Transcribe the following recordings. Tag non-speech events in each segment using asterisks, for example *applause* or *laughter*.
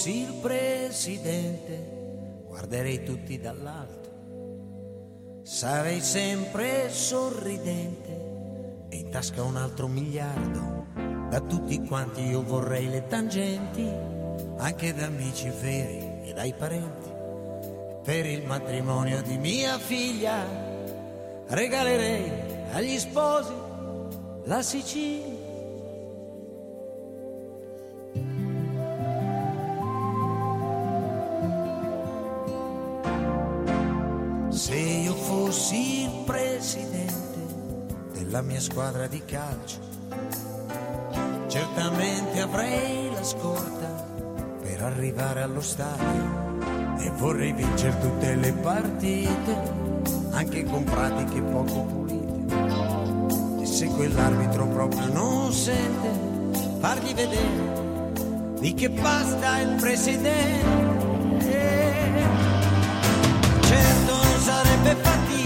Fossi il presidente, guarderei tutti dall'alto, sarei sempre sorridente e in tasca un altro miliardo. Da tutti quanti io vorrei le tangenti, anche da amici veri e dai parenti. Per il matrimonio di mia figlia regalerei agli sposi la Sicilia presidente della mia squadra di calcio, certamente avrei la scorta per arrivare allo stadio e vorrei vincere tutte le partite, anche con pratiche poco pulite. E se quell'arbitro proprio non sente, fargli vedere di che basta il presidente. Certo non sarebbe fatica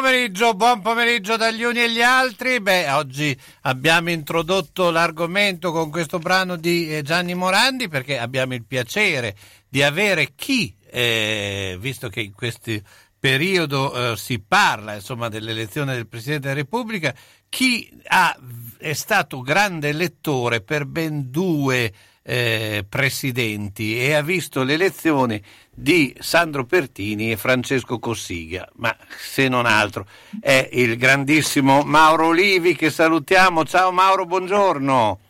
pomeriggio, buon pomeriggio dagli uni e gli altri. Beh, oggi abbiamo introdotto l'argomento con questo brano di eh, Gianni Morandi perché abbiamo il piacere di avere chi, eh, visto che in questo periodo eh, si parla insomma dell'elezione del Presidente della Repubblica, chi ha, è stato grande lettore per ben due eh, presidenti e ha visto l'elezione di Sandro Pertini e Francesco Cossiga, ma se non altro è il grandissimo Mauro Olivi che salutiamo. Ciao Mauro, buongiorno.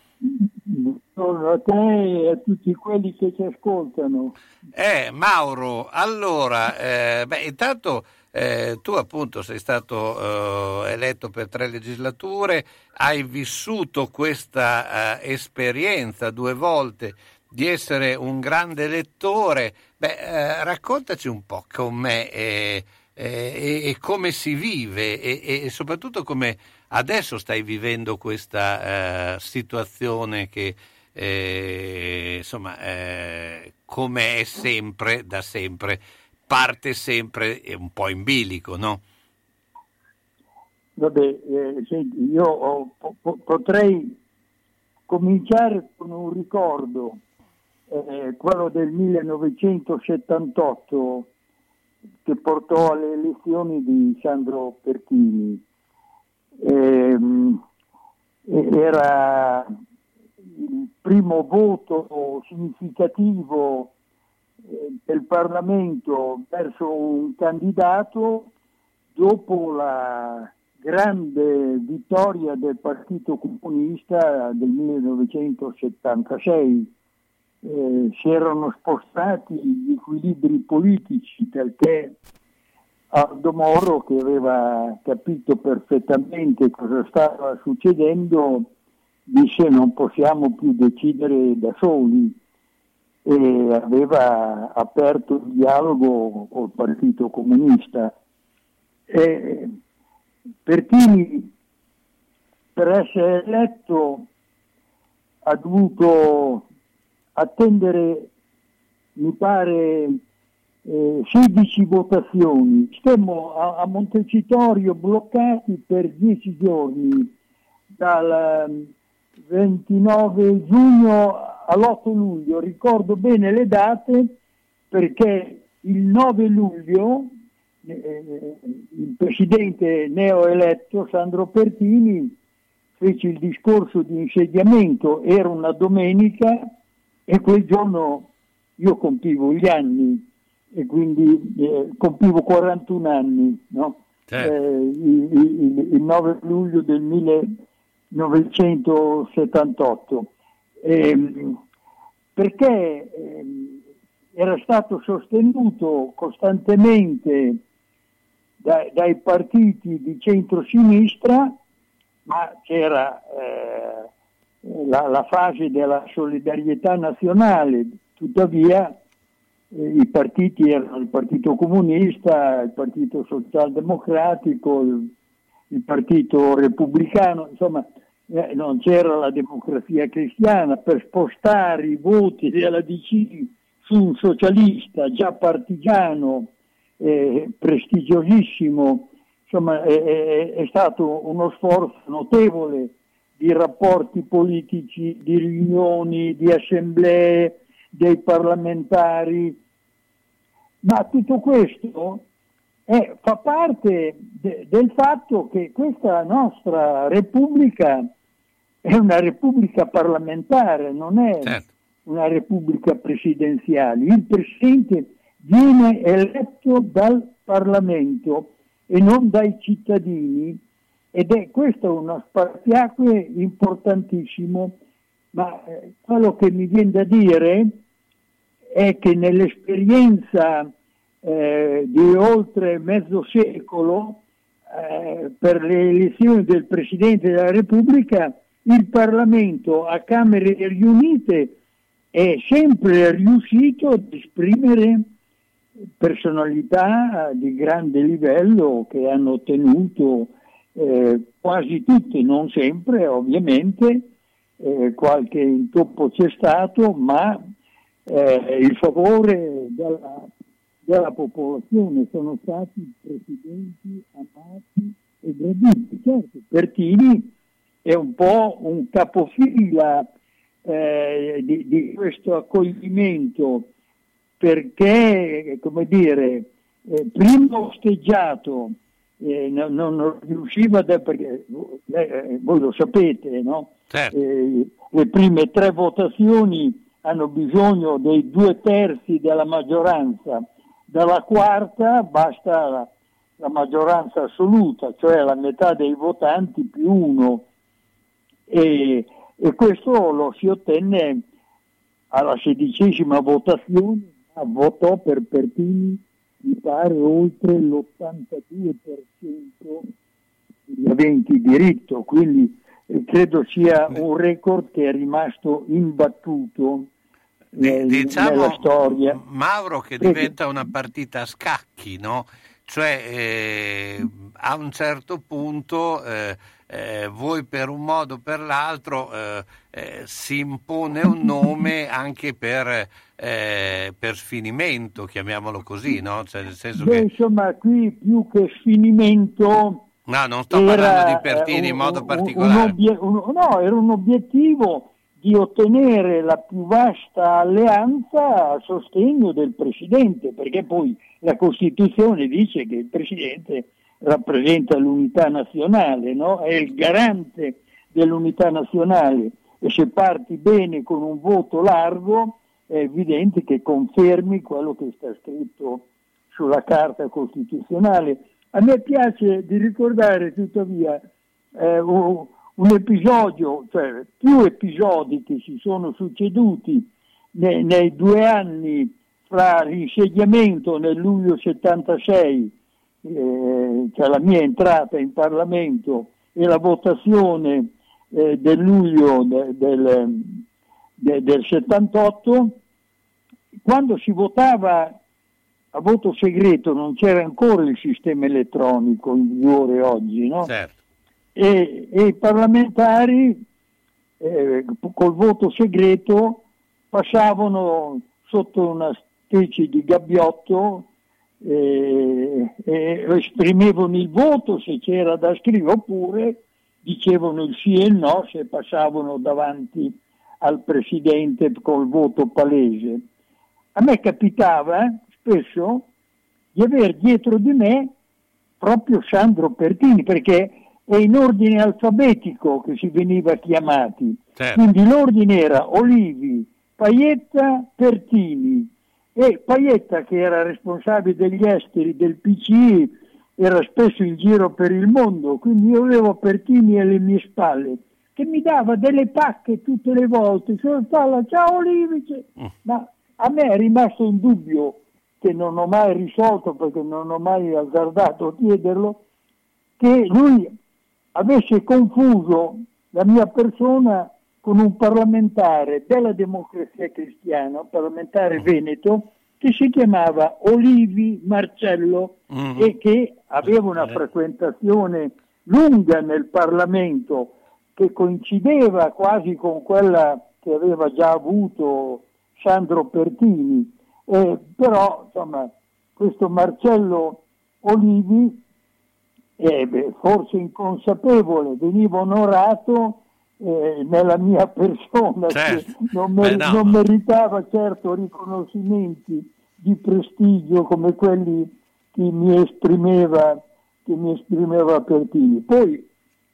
Buongiorno a te e a tutti quelli che ci ascoltano. Eh, Mauro, allora, eh, beh, intanto eh, tu appunto sei stato eh, eletto per tre legislature, hai vissuto questa eh, esperienza due volte di essere un grande lettore. Beh, eh, raccontaci un po' com'è eh, eh, e, e come si vive e, e soprattutto come adesso stai vivendo questa eh, situazione che eh, insomma eh, come è sempre da sempre parte sempre un po' in bilico no? Vabbè, eh, senti, io ho- po- potrei cominciare con un ricordo, eh, quello del 1978 che portò alle elezioni di Sandro Pertini. Ehm, e- era il primo voto significativo eh, del Parlamento verso un candidato dopo la grande vittoria del Partito Comunista del 1976. Eh, si erano spostati gli equilibri politici perché Aldo Moro, che aveva capito perfettamente cosa stava succedendo, disse non possiamo più decidere da soli e aveva aperto il dialogo col Partito Comunista. E Pertini per essere eletto ha dovuto attendere, mi pare, eh, 16 votazioni. Stemmo a, a Montecitorio bloccati per 10 giorni, dal eh, 29 giugno all'8 luglio. Ricordo bene le date perché il 9 luglio eh, il presidente neoeletto Sandro Pertini fece il discorso di insediamento, era una domenica e quel giorno io compivo gli anni e quindi eh, compivo 41 anni, no? Certo. Eh, il, il- il 9 luglio del 1978. Ehm, perché ehm, era stato sostenuto costantemente dai, dai partiti di centrosinistra, ma c'era eh, la, la fase della solidarietà nazionale, tuttavia eh, i partiti erano il Partito Comunista, il Partito Socialdemocratico, il, il Partito Repubblicano, insomma eh, non c'era la democrazia cristiana per spostare i voti della DC su un socialista già partigiano, eh, prestigiosissimo, insomma è, è- è stato uno sforzo notevole di rapporti politici, di riunioni, di assemblee dei parlamentari, ma tutto questo eh, fa parte de- del fatto che questa nostra Repubblica è una Repubblica parlamentare, non è Certo. una Repubblica presidenziale. Il Presidente viene eletto dal Parlamento e non dai cittadini ed è questo uno spartiacque importantissimo, ma eh, quello che mi viene da dire è che nell'esperienza eh, di oltre mezzo secolo eh, per le elezioni del Presidente della Repubblica il Parlamento a Camere riunite è sempre riuscito ad esprimere personalità di grande livello che hanno ottenuto eh, quasi tutte, non sempre ovviamente, eh, qualche intoppo c'è stato, ma eh, il favore della, della popolazione sono stati presidenti amati e graditi. Certo, Pertini è un po' un capofila eh, di, di questo accoglimento perché, come dire, eh, prima osteggiato, eh, non, non riusciva, da, perché eh, voi lo sapete, no? Certo. Eh, le prime tre votazioni hanno bisogno dei due terzi della maggioranza, dalla quarta basta la, la maggioranza assoluta, cioè la metà dei votanti più uno. E, e questo lo si ottenne alla sedicesima votazione, votò per Pertini mi pare oltre l'82% degli aventi diritto, quindi eh, credo sia un record che è rimasto imbattuto nel- diciamo, nella storia. Mauro, che diventa una partita a scacchi, no? Cioè, eh, a un certo punto, eh, eh, voi per un modo o per l'altro, eh, eh, si impone un nome anche per, eh, per sfinimento, chiamiamolo così, no? Cioè, nel senso Beh, che... insomma, qui più che sfinimento No, non sto parlando di Pertini eh, in un- modo un- particolare. un un- no, era un obiettivo di ottenere la più vasta alleanza a sostegno del Presidente, perché poi la Costituzione dice che il Presidente rappresenta l'unità nazionale, no? è il garante dell'unità nazionale e se parti bene con un voto largo è evidente che confermi quello che sta scritto sulla Carta Costituzionale. A me piace di ricordare tuttavia eh, un, episodio, cioè più episodi che si sono succeduti nei, nei due anni fra l'insediamento nel luglio 76, eh, cioè la mia entrata in Parlamento, e la votazione eh, del luglio de- del, de- del 78, quando si votava a voto segreto non c'era ancora il sistema elettronico in vigore oggi, no? Certo. e, e i parlamentari eh, col voto segreto passavano sotto una specie di gabbiotto eh, e esprimevano il voto se c'era da scrivere oppure dicevano il sì e il no se passavano davanti al presidente col voto palese. A me capitava spesso di avere dietro di me proprio Sandro Pertini, perché è in ordine alfabetico che si veniva chiamati. Certo. Quindi l'ordine era Olivi, Paietta, Pertini e Paietta che era responsabile degli esteri del PCI era spesso in giro per il mondo, quindi io avevo Pertini alle mie spalle che mi dava delle pacche tutte le volte, sulla spalla, ciao Olivi, Mm. ma a me è rimasto un dubbio che non ho mai risolto perché non ho mai azzardato a chiederlo, che lui avesse confuso la mia persona con un parlamentare della democrazia cristiana, un parlamentare veneto, che si chiamava Olivi Marcello Mhm. e che aveva una Eh. frequentazione lunga nel Parlamento che coincideva quasi con quella che aveva già avuto Sandro Pertini. Eh, però insomma, questo Marcello Olivi eh, beh, forse inconsapevole, veniva onorato eh, nella mia *laughs* persona, Certo. che non, mer- Beh, no, non meritava certo riconoscimenti di prestigio come quelli che mi esprimeva, che mi esprimeva Pertini. Poi,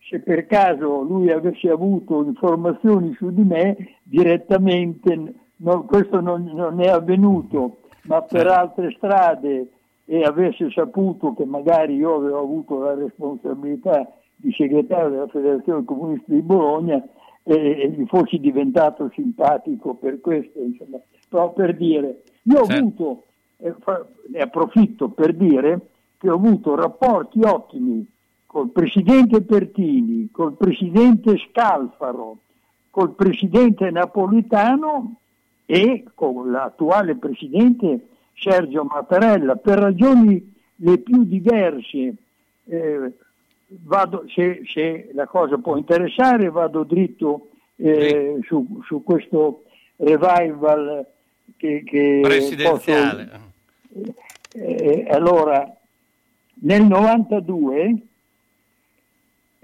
se per caso lui avesse avuto informazioni su di me, direttamente, no, questo non, non è avvenuto, ma per Certo. altre strade e avesse saputo che magari io avevo avuto la responsabilità di segretario della Federazione Comunista di Bologna e, e gli fossi diventato simpatico per questo, insomma. però per dire, io ho Certo. avuto, ne approfitto per dire che ho avuto rapporti ottimi col presidente Pertini, col presidente Scalfaro, col presidente Napolitano e con l'attuale presidente Sergio Mattarella per ragioni le più diverse. Eh, vado, se, se la cosa può interessare, vado dritto eh, su, su questo revival che, che Presidenziale. posso- eh, allora, nel 92,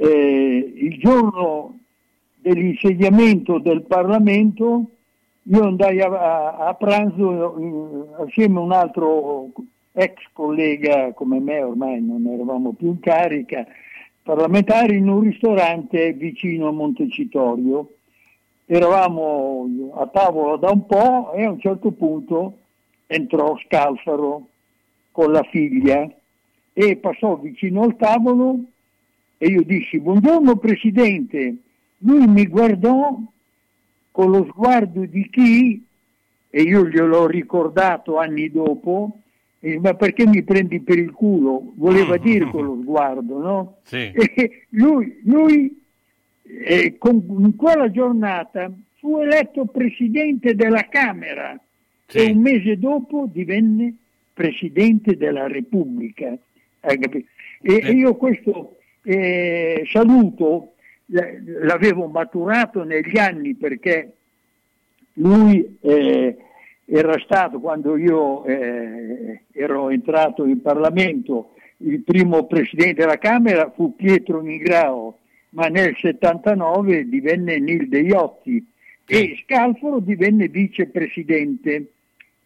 eh, il giorno dell'insediamento del Parlamento, io andai a, a- pranzo eh, assieme a un altro ex collega come me, ormai non eravamo più in carica, parlamentari in un ristorante vicino a Montecitorio. Eravamo a tavola da un po' e a un certo punto entrò Scalfaro con la figlia e passò vicino al tavolo e io dissi buongiorno Presidente. Lui mi guardò con lo sguardo di chi, e io gliel'ho ricordato anni dopo, ma perché mi prendi per il culo? Voleva dire con lo *laughs* sguardo, no? Sì. E lui, lui, eh, con- in quella giornata fu eletto presidente della Camera Sì. e un mese dopo divenne presidente della Repubblica. E, Sì. e io questo eh, saluto l'avevo maturato negli anni perché lui eh, era stato quando io eh, ero entrato in Parlamento il primo presidente della Camera fu Pietro Nigrao ma nel 79 divenne Nilde Iotti e Scalfaro divenne vicepresidente.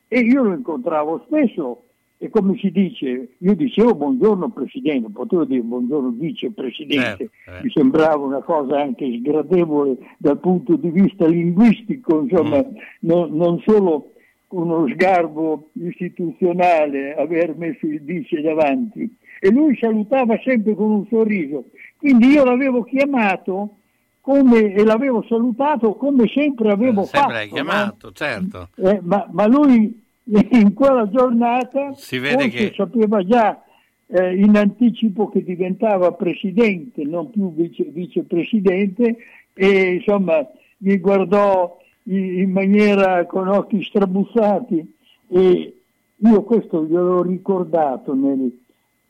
E io lo incontravo spesso e come si dice, io dicevo buongiorno presidente, potevo dire buongiorno vicepresidente, Certo, eh. mi sembrava una cosa anche sgradevole dal punto di vista linguistico, insomma, Mm. non, non solo uno sgarbo istituzionale aver messo il vice davanti. E lui salutava sempre con un sorriso. Quindi io l'avevo chiamato come, e l'avevo salutato come sempre avevo Sempre fatto. l'hai no? chiamato, certo. Eh, ma, ma lui *laughs* in quella giornata Si vede che- sapeva già eh, in anticipo che diventava presidente, non più vice, vicepresidente, e insomma mi guardò in, in maniera con occhi strabuzzati e io questo gliel'ho ricordato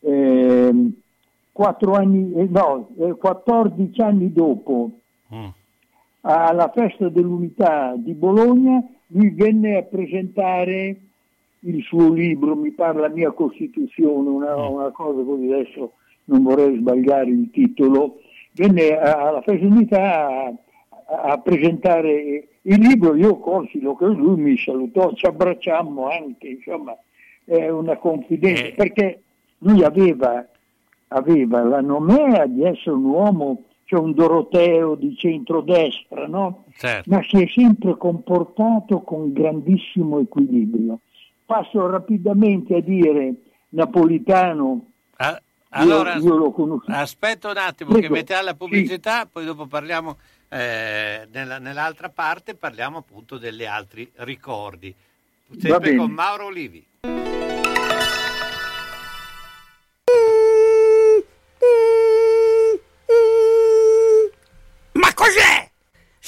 ehm, quattro anni, eh, no, eh, 14 anni dopo Mm. alla festa dell'unità di Bologna, lui venne a presentare il suo libro, mi parla mia Costituzione, una, una cosa così adesso non vorrei sbagliare il titolo, venne alla festa a, a presentare il libro, io colsi l'occasione, lui mi salutò, ci abbracciammo anche, insomma, è una confidenza, Eh. perché lui aveva, aveva la nomea di essere un uomo, cioè un Doroteo di centrodestra, no? Certo. ma si è sempre comportato con grandissimo equilibrio. Passo rapidamente a dire Napolitano, Ah, allora, io conosciuto. aspetta un attimo Prego. che mettiamo la pubblicità, poi dopo parliamo eh, nella- nell'altra parte, parliamo appunto degli altri ricordi. Sempre con Mauro Olivi.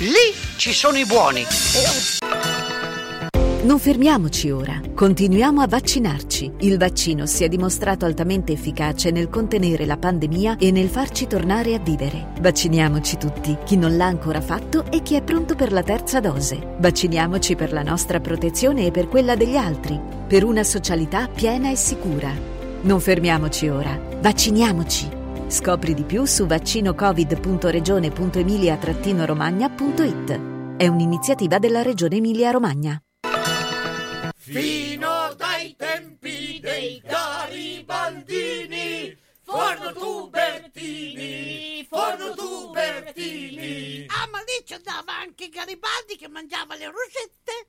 Lì ci sono i buoni. Non fermiamoci ora, continuiamo a vaccinarci. Il vaccino si è dimostrato altamente efficace nel contenere la pandemia e nel farci tornare a vivere. Vacciniamoci tutti, chi non l'ha ancora fatto e chi è pronto per la terza dose. Vacciniamoci per la nostra protezione e per quella degli altri, per una socialità piena e sicura. Non fermiamoci ora, vacciniamoci. Scopri di più su vaccinocovid.regione.emilia-romagna.it. È un'iniziativa della Regione Emilia-Romagna. Fino dai tempi dei garibaldini, forno tubertini, forno tubertini. Ah, ma lì c'andava anche Garibaldi che mangiava le rosette.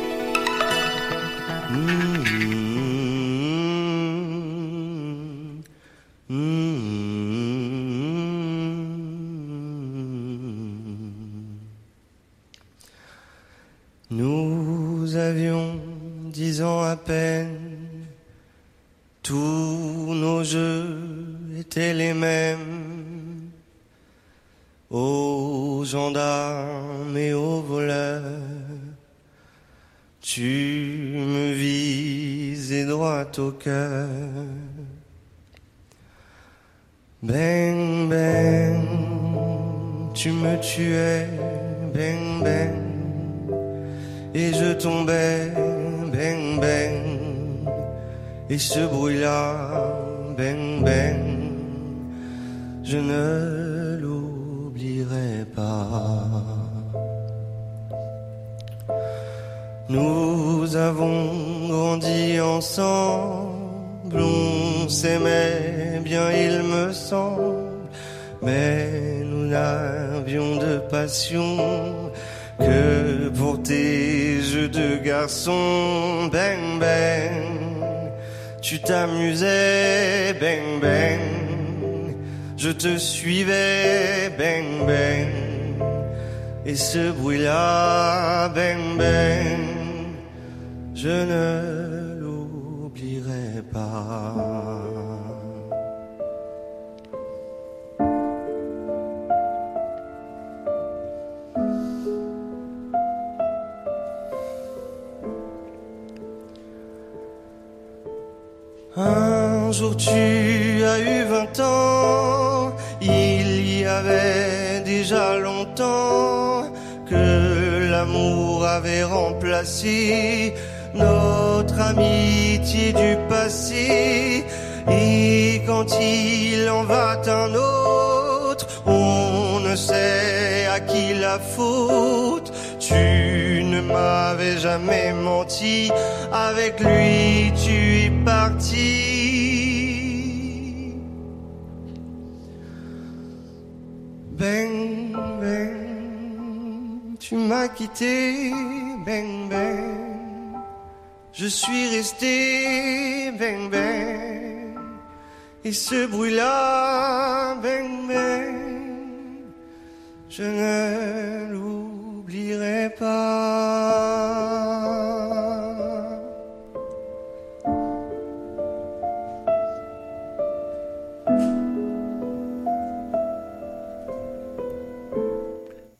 Nous avions dix ans à peine, tous nos jeux étaient les mêmes, aux gendarmes et aux voleurs. Tu me visais droit au cœur. Bang, bang, tu me tuais, bang, bang et je tombais, bang bang, et ce bruit-là, bang bang, je ne l'oublierai pas. Nous avons grandi ensemble, on s'aimait bien, il me semble, mais nous n'avions de passion que pour tes jeux de garçon, bang bang, tu t'amusais, bang bang, je te suivais, bang bang, et ce bruit-là, bang bang, je ne l'oublierai pas. Un jour tu as eu vingt ans, il y avait déjà longtemps que l'amour avait remplacé notre amitié du passé. Et quand il en va un autre, on ne sait à qui la faute. M'avais jamais menti, avec lui tu es parti. Bang, bang, tu m'as quitté, bang, bang. Je suis resté, bang, bang. Et ce bruit-là, bang, bang, je ne l'oublierai pas.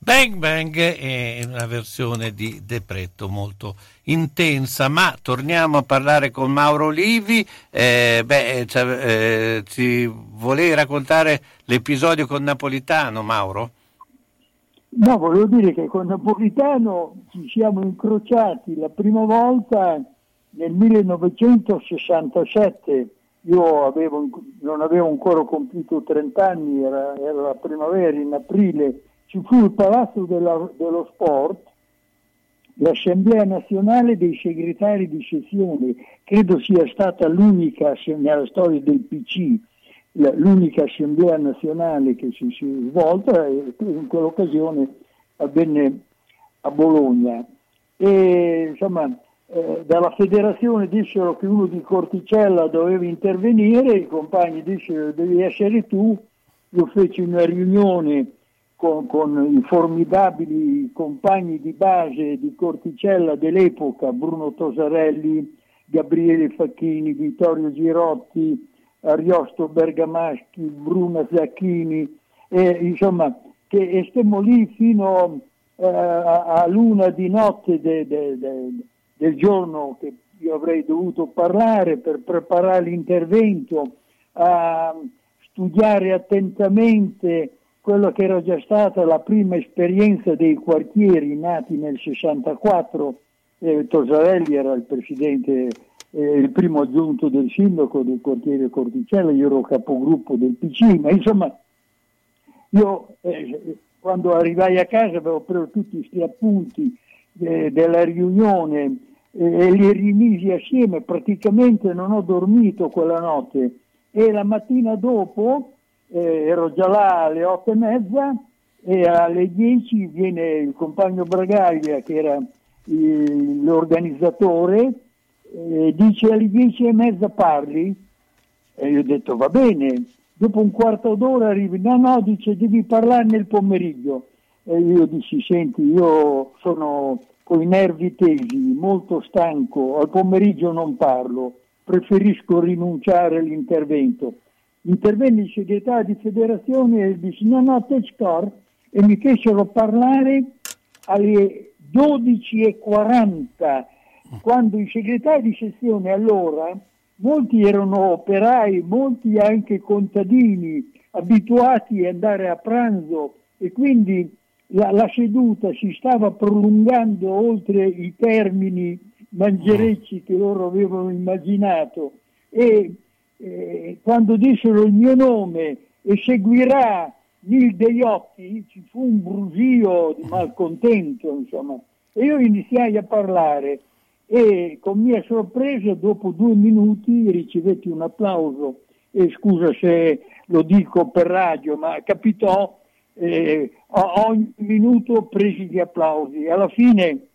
Bang Bang è una versione di Depretto molto intensa, ma torniamo a parlare con Mauro Olivi. Eh, beh, cioè, eh, ci volevi raccontare l'episodio con Napolitano, Mauro? No, volevo dire che con Napolitano ci siamo incrociati la prima volta nel 1967. Io avevo, non avevo ancora compiuto 30 anni, era, era la primavera, in aprile. Ci fu il Palazzo della- dello Sport, l'Assemblea nazionale dei segretari di sezione, credo sia stata l'unica nella storia del PC, l'unica assemblea nazionale che si, si svolta e in quell'occasione avvenne a Bologna. E insomma eh, dalla federazione dissero che uno di Corticella doveva intervenire, i compagni dissero devi essere tu, io feci una riunione con, con i formidabili compagni di base di Corticella dell'epoca, Bruno Tosarelli, Gabriele Facchini, Vittorio Girotti, Ariosto Bergamaschi, Bruno Zacchini, e, insomma, che e stemmo lì fino eh, a, a luna di notte de- de- de- del giorno che io avrei dovuto parlare per preparare l'intervento, a studiare attentamente quello che era già stata la prima esperienza dei quartieri nati nel 64, eh, Tosarelli era il presidente, eh, il primo aggiunto del sindaco del quartiere Corticella, io ero capogruppo del PC, ma insomma io eh, quando arrivai a casa avevo preso tutti questi appunti eh, della riunione eh, e li rimisi assieme, praticamente non ho dormito quella notte. E la mattina dopo eh, ero già là alle otto e mezza e alle 10 viene il compagno Bragaglia che era l'organizzatore e dice alle 10 e mezza parli? E io ho detto va bene. Dopo un quarto d'ora arrivi no no dice devi parlare nel pomeriggio. E io dissi senti io sono con i nervi tesi molto stanco al pomeriggio non parlo preferisco rinunciare all'intervento. Intervenne il segretario di federazione e disse no no te score e mi fecero parlare alle 12.40 quando i segretari di sezione allora molti erano operai molti anche contadini abituati ad andare a pranzo e quindi la, la seduta si stava prolungando oltre i termini mangerecci che loro avevano immaginato. E eh, quando dissero il mio nome e seguirà Nil Deiotti ci fu un brusio di malcontento insomma. E io iniziai a parlare e con mia sorpresa dopo due minuti ricevetti un applauso e scusa se lo dico per radio ma capitò eh, ogni minuto presi gli applausi alla fine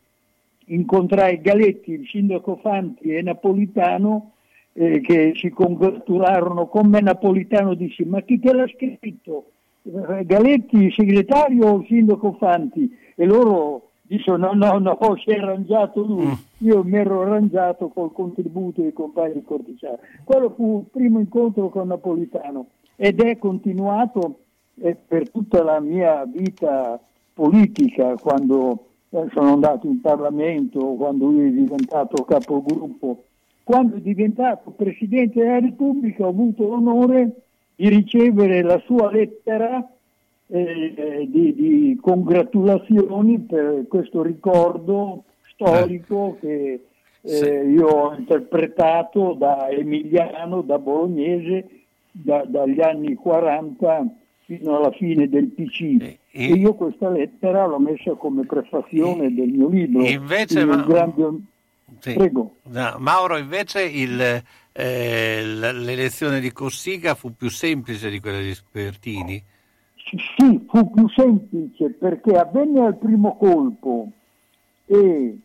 incontrai Galetti, il sindaco Fanti e Napolitano eh, che si congratularono con me. Napolitano disse ma chi te l'ha scritto? Eh, Galetti, il segretario o il sindaco Fanti? E loro dissero no, no, no, *laughs* si è arrangiato lui. Io mi ero arrangiato col contributo dei compagni di Corticiano. Quello fu il primo incontro con Napolitano ed è continuato eh, per tutta la mia vita politica quando eh, sono andato in Parlamento, quando lui è diventato capogruppo quando è diventato Presidente della Repubblica ho avuto l'onore di ricevere la sua lettera eh, eh, di, di congratulazioni per questo ricordo storico che eh, io ho interpretato da emiliano, da bolognese, da- dagli anni 40 fino alla fine del PC. E- E io questa lettera l'ho messa come prefazione del mio libro. Invece, ma- grande- Sì. Prego. No, Mauro, invece il, eh, l'elezione di Cossiga fu più semplice di quella di Spertini? Sì, fu più semplice perché avvenne al primo colpo e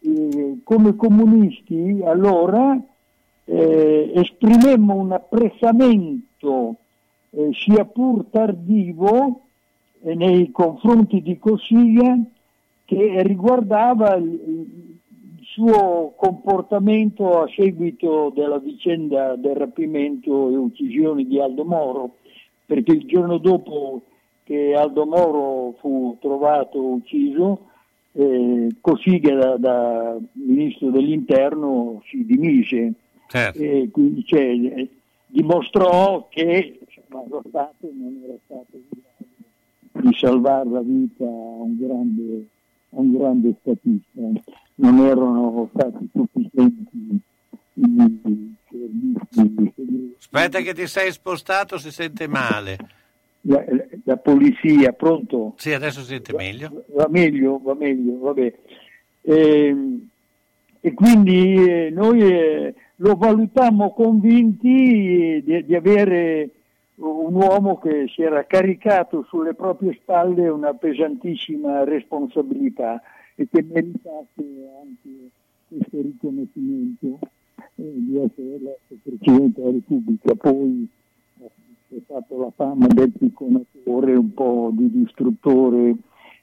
eh, come comunisti allora eh, esprimemmo un apprezzamento eh, sia pur tardivo eh, nei confronti di Cossiga che riguardava il, il suo comportamento a seguito della vicenda del rapimento e uccisione di Aldo Moro perché il giorno dopo che Aldo Moro fu trovato ucciso, eh, Cossiga da, da ministro dell'interno si dimise Certo. e quindi cioè, eh, dimostrò che insomma, lo Stato non era stato in grado di salvare la vita a un grande, a un grande statista, non erano stati sufficienti i servizi segreti. Aspetta che ti sei spostato, si sente male. la, la polizia, pronto? Sì, adesso si sente meglio. Va meglio, va meglio, vabbè. Ehm, E, quindi eh, noi eh, lo valutammo convinti di, di avere un uomo che si era caricato sulle proprie spalle una pesantissima responsabilità e che meritasse anche questo riconoscimento di essere eletto Presidente della Repubblica. Poi è stato la fama del picconatore, un po' di distruttore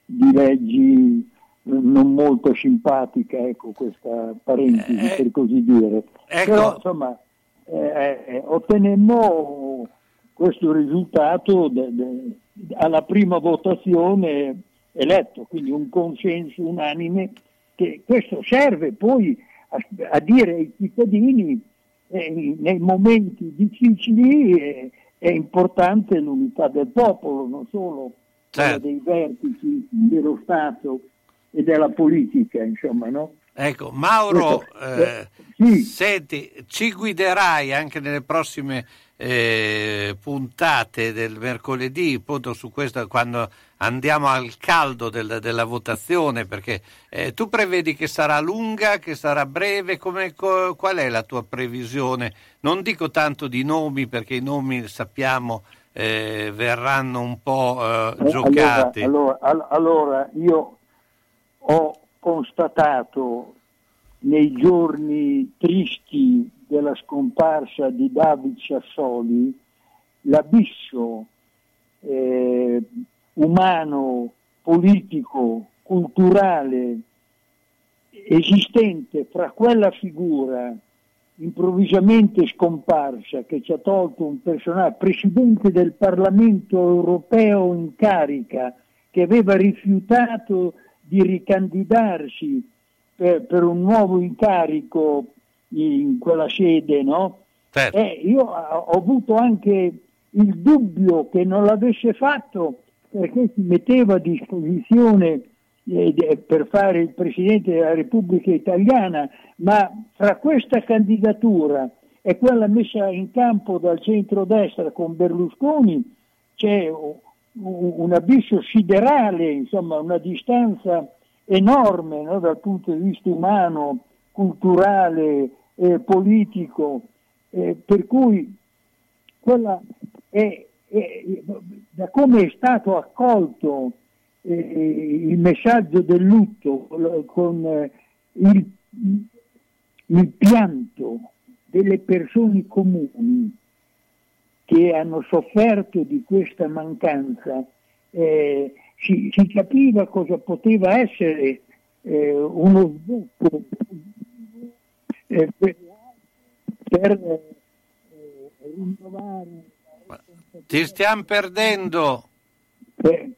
di leggi eh, non molto simpatica, ecco questa parentesi Eh, per così dire. ecco. Però insomma eh, eh, ottenemmo questo risultato de- de- alla prima votazione eletto, quindi un consenso unanime che questo serve poi a, a dire ai cittadini eh, nei momenti difficili eh, è importante l'unità del popolo, non solo Certo. dei vertici dello Stato e della politica, insomma, no? Ecco, Mauro, eh, eh, sì. senti, ci guiderai anche nelle prossime eh, puntate del mercoledì, appunto su questo, quando andiamo al caldo del- della votazione, perché eh, tu prevedi che sarà lunga, che sarà breve, come, co- qual è la tua previsione? Non dico tanto di nomi, perché i nomi sappiamo eh, verranno un po' eh, giocati. Allora, allora, all- allora io ho constatato nei giorni tristi della scomparsa di David Sassoli l'abisso eh, umano, politico, culturale esistente fra quella figura improvvisamente scomparsa che ci ha tolto un personaggio, presidente del Parlamento europeo in carica, che aveva rifiutato di ricandidarsi per, per un nuovo incarico in quella sede, no? Certo. Eh, io ho avuto anche il dubbio che non l'avesse fatto perché si metteva a disposizione eh, per fare il Presidente della Repubblica Italiana, ma fra questa candidatura e quella messa in campo dal centrodestra con Berlusconi c'è un abisso siderale, insomma una distanza enorme no, dal punto di vista umano, culturale, eh, politico, eh, per cui quella è, è- da come è stato accolto eh, il messaggio del lutto con eh, il, il pianto delle persone comuni che hanno sofferto di questa mancanza, eh, si, si capiva cosa poteva essere eh, uno sbocco eh, per, per eh, rinnovare Ti stiamo perdendo. eh,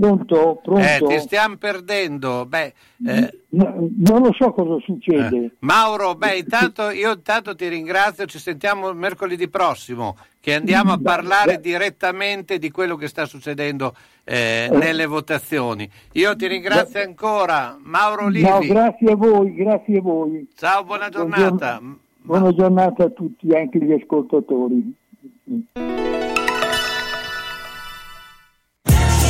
Pronto? Pronto? Eh, ti stiamo perdendo. Beh, eh, No, non lo so cosa succede. eh. Mauro, beh, intanto io intanto ti ringrazio, ci sentiamo mercoledì prossimo, che andiamo a Beh, parlare beh. direttamente di quello che sta succedendo eh, nelle votazioni. Io ti ringrazio ancora, Mauro No, Livi. grazie a voi, grazie a voi. Ciao, buona giornata. Buongiorno- Buona giornata a tutti, anche gli ascoltatori.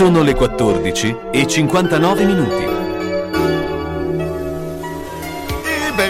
Sono le 14 e 59 minuti.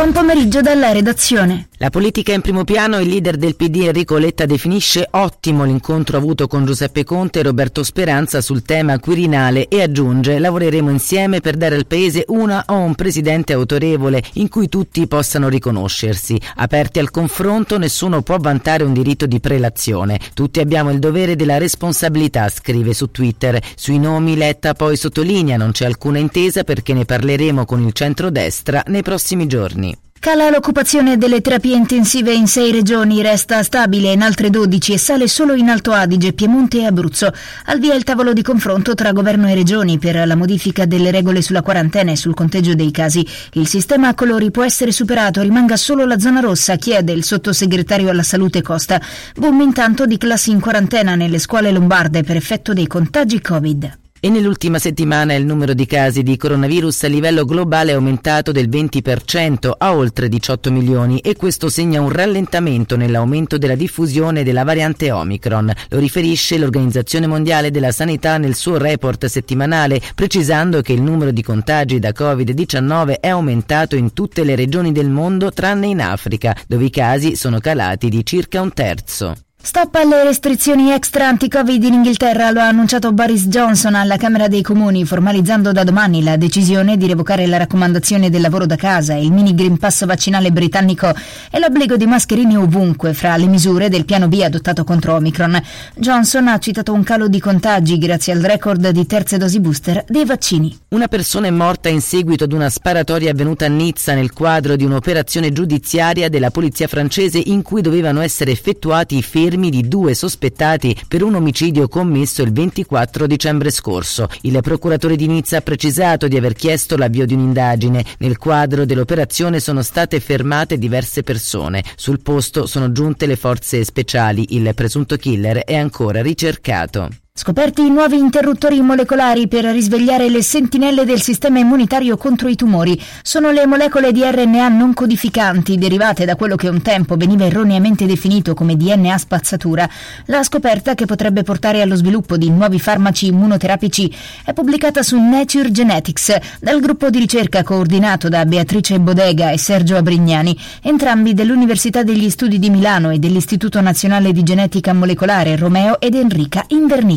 Buon pomeriggio dalla redazione. La politica in primo piano, il leader del PD Enrico Letta definisce ottimo l'incontro avuto con Giuseppe Conte e Roberto Speranza sul tema Quirinale e aggiunge lavoreremo insieme per dare al Paese una o un presidente autorevole in cui tutti possano riconoscersi. Aperti al confronto nessuno può vantare un diritto di prelazione. Tutti abbiamo il dovere della responsabilità, scrive su Twitter. Sui nomi Letta poi sottolinea non c'è alcuna intesa perché ne parleremo con il centrodestra nei prossimi giorni. Cala l'occupazione delle terapie intensive in sei regioni, resta stabile in altre 12 e sale solo in Alto Adige, Piemonte e Abruzzo. Al via il tavolo di confronto tra governo e regioni per la modifica delle regole sulla quarantena e sul conteggio dei casi. Il sistema a colori può essere superato, rimanga solo la zona rossa, chiede il sottosegretario alla salute Costa. Boom intanto di classi in quarantena nelle scuole lombarde per effetto dei contagi Covid. E nell'ultima settimana il numero di casi di coronavirus a livello globale è aumentato del 20% a oltre 18 milioni e questo segna un rallentamento nell'aumento della diffusione della variante Omicron. Lo riferisce l'Organizzazione Mondiale della Sanità nel suo report settimanale, precisando che il numero di contagi da Covid-19 è aumentato in tutte le regioni del mondo tranne in Africa, dove i casi sono calati di circa un terzo. Stop alle restrizioni extra anti-Covid in Inghilterra, lo ha annunciato Boris Johnson alla Camera dei Comuni, formalizzando da domani la decisione di revocare la raccomandazione del lavoro da casa, il mini Green Pass vaccinale britannico e l'obbligo di mascherine ovunque fra le misure del piano B adottato contro Omicron. Johnson ha citato un calo di contagi grazie al record di terze dosi booster dei vaccini. Una persona è morta in seguito ad una sparatoria avvenuta a Nizza nel quadro di un'operazione giudiziaria della polizia francese in cui dovevano essere effettuati i fermi di due sospettati per un omicidio commesso il 24 dicembre scorso. Il procuratore di Nizza ha precisato di aver chiesto l'avvio di un'indagine. Nel quadro dell'operazione sono state fermate diverse persone. Sul posto sono giunte le forze speciali. Il presunto killer è ancora ricercato. Scoperti nuovi interruttori molecolari per risvegliare le sentinelle del sistema immunitario contro i tumori. Sono le molecole di RNA non codificanti derivate da quello che un tempo veniva erroneamente definito come DNA spazzatura. La scoperta, che potrebbe portare allo sviluppo di nuovi farmaci immunoterapici, è pubblicata su Nature Genetics dal gruppo di ricerca coordinato da Beatrice Bodega e Sergio Abrignani, entrambi dell'Università degli Studi di Milano e dell'Istituto Nazionale di Genetica Molecolare Romeo ed Enrica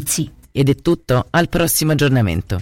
Invernizzi. Ed è tutto, al prossimo aggiornamento.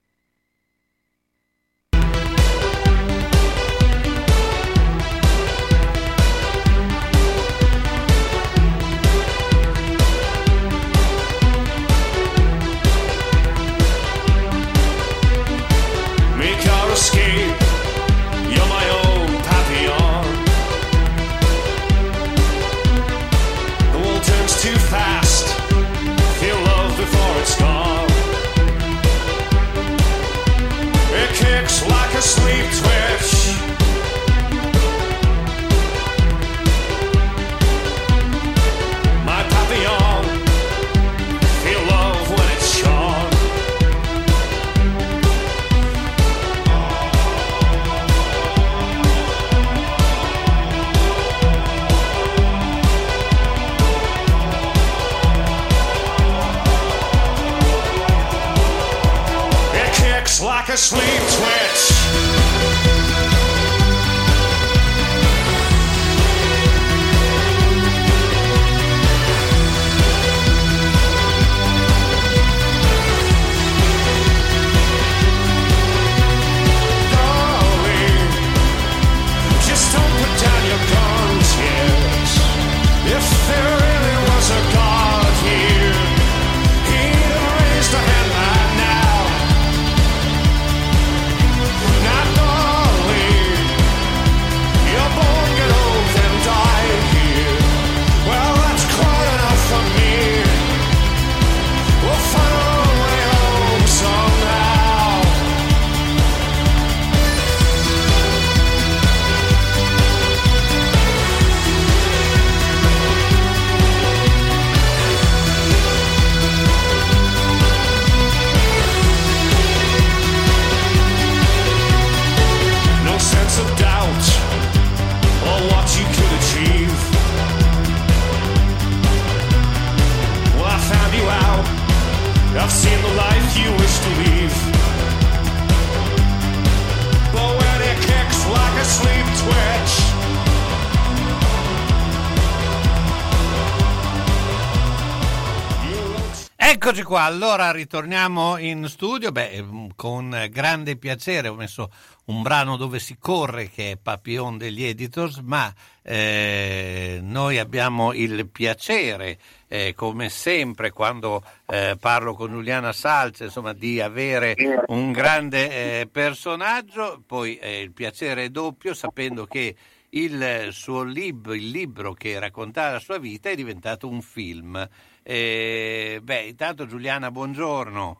Like a sleep twitch. Allora ritorniamo in studio. Beh, mm, con grande piacere ho messo un brano dove si corre che è Papillon degli Editors, ma eh, noi abbiamo il piacere, eh, come sempre quando eh, parlo con Giuliana Salce, insomma, di avere un grande eh, personaggio, poi eh, il piacere è doppio sapendo che il suo libro, il libro che raccontava la sua vita è diventato un film. Eh, beh, intanto Giuliana, buongiorno.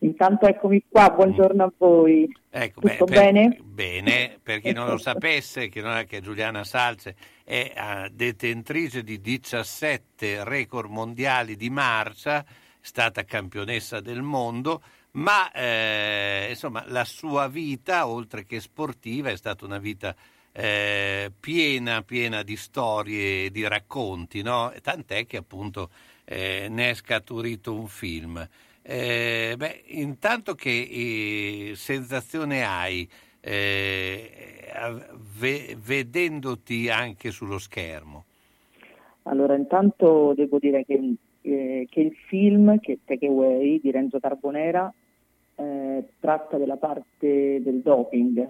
Intanto eccomi qua, buongiorno a voi. Ecco, Tutto beh, per- bene? Bene, per chi non lo sapesse, che non è che Giuliana Salce è eh, detentrice di 17 record mondiali di marcia, è stata campionessa del mondo, ma eh, insomma la sua vita, oltre che sportiva, è stata una vita eh, piena, piena di storie e di racconti, no? Tant'è che appunto eh, ne è scaturito un film. Eh, beh, intanto che eh, sensazione hai eh, ve- vedendoti anche sullo schermo? Allora, intanto devo dire che, eh, che il film, che Take Away di Renzo Carbonera, tratta della parte del doping,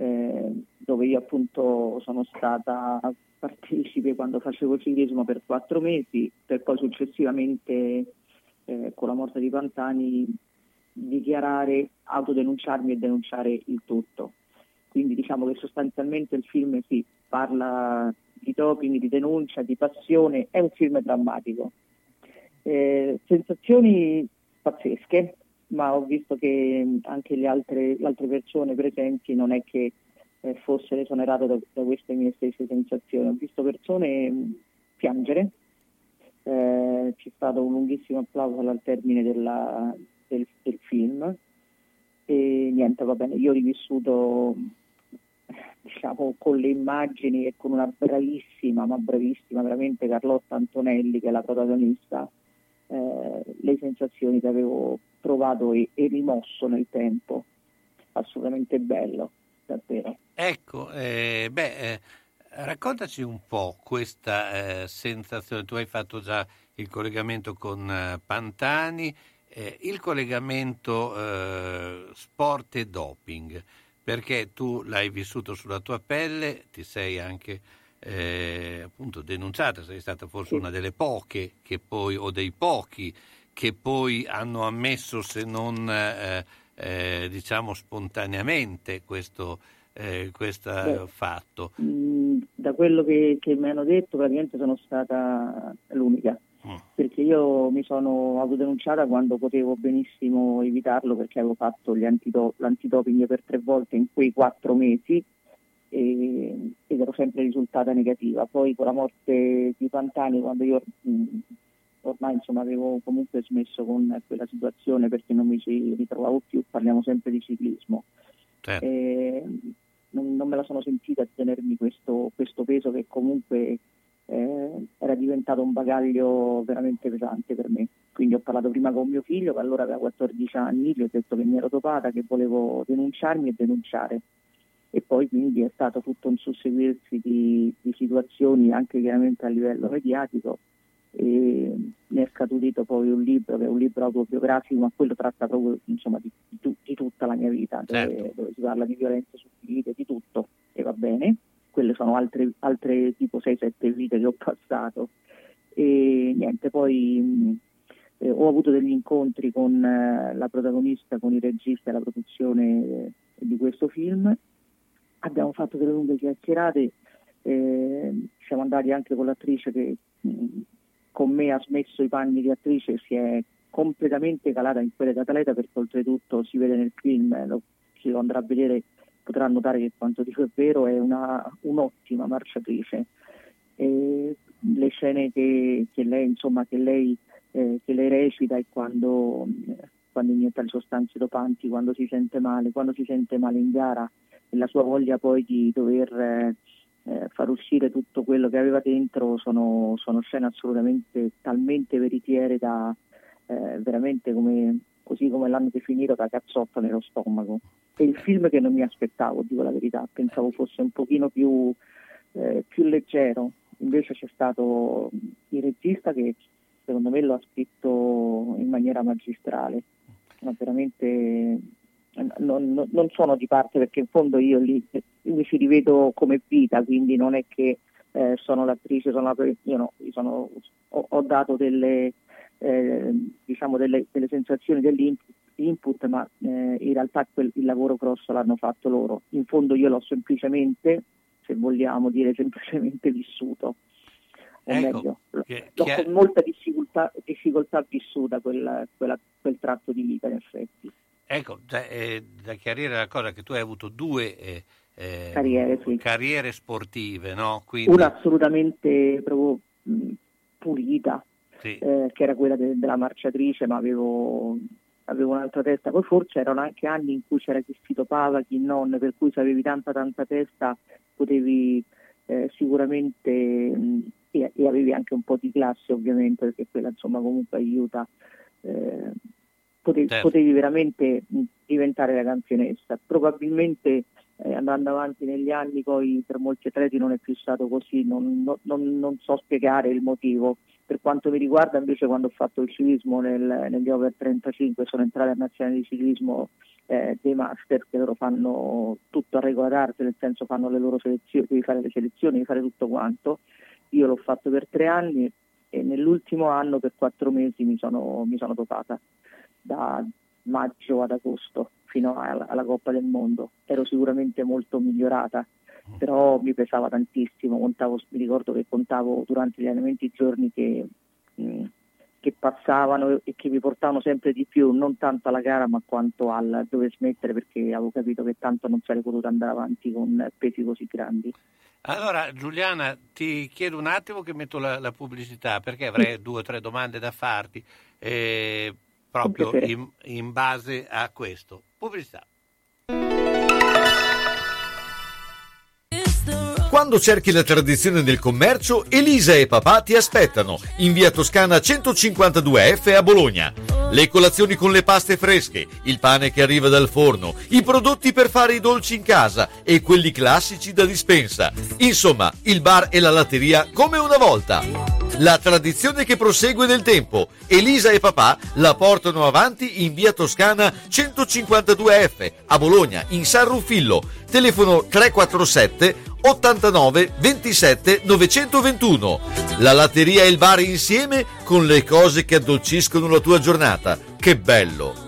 eh, dove io appunto sono stata partecipe quando facevo ciclismo per quattro mesi, per poi successivamente eh, con la morte di Pantani dichiarare, autodenunciarmi e denunciare il tutto. Quindi diciamo che sostanzialmente il film sì, parla di doping, di denuncia, di passione, è un film drammatico. Eh, sensazioni pazzesche, ma ho visto che anche le altre, le altre persone presenti non è che eh, fossero esonerate da, da queste mie stesse sensazioni. Ho visto persone mh, piangere, eh, c'è stato un lunghissimo applauso al termine della- del, del film e niente, va bene, io ho rivissuto *laughs* diciamo con le immagini e con una bravissima, ma bravissima veramente Carlotta Antonelli che è la protagonista, eh, le sensazioni che avevo provato e, e rimosso nel tempo. Assolutamente bello, davvero. Ecco, eh, beh, eh, raccontaci un po' questa eh, sensazione. Tu hai fatto già il collegamento con eh, Pantani, eh, il collegamento eh, sport e doping, perché tu l'hai vissuto sulla tua pelle, ti sei anche eh, appunto denunciata, sei stata forse una delle poche che poi, o dei pochi che poi hanno ammesso, se non eh, eh, diciamo spontaneamente, questo, eh, questo Beh. fatto. Mm, da quello che, che mi hanno detto praticamente sono stata l'unica Mm. perché io mi sono autodenunciata quando potevo benissimo evitarlo perché avevo fatto gli antido- l'antidoping per tre volte in quei quattro mesi e- ed ero sempre risultata negativa. Poi con la morte di Pantani quando io mm, ormai insomma, avevo comunque smesso con quella situazione perché non mi ci ritrovavo più, parliamo sempre di ciclismo. Certo. E non, non me la sono sentita di tenermi questo, questo peso che comunque eh, era diventato un bagaglio veramente pesante per me. Quindi ho parlato prima con mio figlio che allora aveva 14 anni, gli ho detto che mi ero dopata, che volevo denunciarmi e denunciare. E poi quindi è stato tutto un susseguirsi di, di situazioni anche chiaramente a livello mediatico ne è scaturito poi un libro che è un libro autobiografico, ma quello tratta proprio insomma, di, di di tutta la mia vita, dove, Certo. dove si parla di violenza subite, di tutto e va bene. Quelle sono altre, altre tipo 6-7 vite che ho passato. E niente, poi mh, eh, ho avuto degli incontri con eh, la protagonista, con il regista e la produzione eh, di questo film. Abbiamo fatto delle lunghe chiacchierate, eh, siamo andati anche con l'attrice che mh, con me ha smesso i panni di attrice e si è completamente calata in quelle d'atleta perché oltretutto si vede nel film, eh, lo- chi lo andrà a vedere potrà notare che quanto dico è vero, è una, un'ottima marciatrice. E le scene che, che lei, insomma, che lei, eh, che lei recita e quando, eh, quando inietta le sostanze dopanti, quando si sente male, quando si sente male in gara e la sua voglia poi di dover eh, eh, far uscire tutto quello che aveva dentro sono, sono scene assolutamente talmente veritiere da eh, veramente come, così come l'hanno definito da cazzotta nello stomaco. È il film che non mi aspettavo, dico la verità, pensavo fosse un pochino più, eh, più leggero, invece c'è stato il regista che secondo me lo ha scritto in maniera magistrale, ma veramente non, non- sono di parte perché in fondo io lì eh, mi ci rivedo come vita, quindi non è che eh, sono l'attrice, sono la, io no, io sono- ho, ho dato delle, eh, diciamo delle, delle sensazioni dell'input, input, ma eh, in realtà quel- il lavoro grosso l'hanno fatto loro. In fondo io l'ho semplicemente se vogliamo dire semplicemente vissuto. O Ecco, meglio, che- l'ho che- con molta difficoltà, difficoltà vissuta quel, quella- quel tratto di vita in effetti. Ecco, da, eh, da chiarire la cosa che tu hai avuto due eh, eh, Carriere, sì. carriere sportive, no? Quindi, Una assolutamente proprio pulita, sì. eh, che era quella de- della marciatrice, ma avevo, avevo un'altra testa. Poi forse erano anche anni in cui c'era chi si topava, chi non, per cui se avevi tanta tanta testa potevi eh, sicuramente mh, e, e avevi anche un po' di classe ovviamente, perché quella insomma comunque aiuta. Potevi, Certo. potevi veramente diventare la campionessa. Probabilmente eh, andando avanti negli anni poi per molti atleti non è più stato così, non, non- non- so spiegare il motivo. Per quanto mi riguarda invece quando ho fatto il ciclismo nel- negli over 35 sono entrata in nazionale di ciclismo eh, dei master che loro fanno tutto a regola d'arte, nel senso fanno le loro selezioni, devi fare le selezioni, devi fare tutto quanto. Io l'ho fatto per tre anni e nell'ultimo anno per quattro mesi mi sono, mi sono dotata da maggio ad agosto fino alla, alla Coppa del Mondo. Ero sicuramente molto migliorata, però mi pesava tantissimo. Contavo, mi ricordo che contavo durante gli allenamenti i giorni che, mh, che passavano e che mi portavano sempre di più, non tanto alla gara ma quanto al dove smettere perché avevo capito che tanto non sarei potuta andare avanti con pesi così grandi. Allora, Giuliana, ti chiedo un attimo che metto la, la pubblicità perché avrei *laughs* due o tre domande da farti eh, proprio in, in base a questo. Pubblicità. Quando cerchi la tradizione del commercio, Elisa e papà ti aspettano in via Toscana 152F a Bologna. Le colazioni con le paste fresche, il pane che arriva dal forno, i prodotti per fare i dolci in casa e quelli classici da dispensa. Insomma, il bar e la latteria come una volta. La tradizione che prosegue nel tempo. Elisa e papà la portano avanti in via Toscana 152F a Bologna, in San Ruffillo. Telefono 347 89 27 921. La latteria e il bar insieme con le cose che addolciscono la tua giornata. Che bello!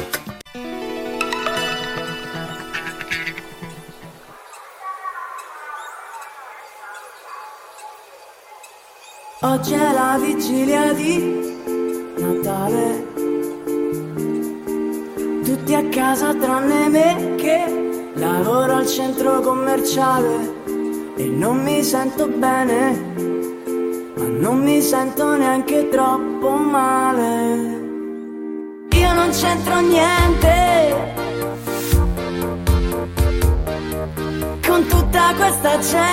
Oggi è la vigilia di Natale. Tutti a casa tranne me che lavoro al centro commerciale e non mi sento bene, ma non mi sento neanche troppo male. Io non c'entro niente con tutta questa gente.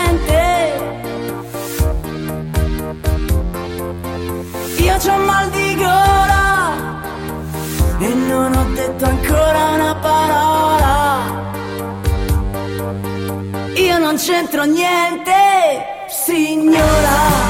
Ancora una parola. Io non c'entro niente, signora.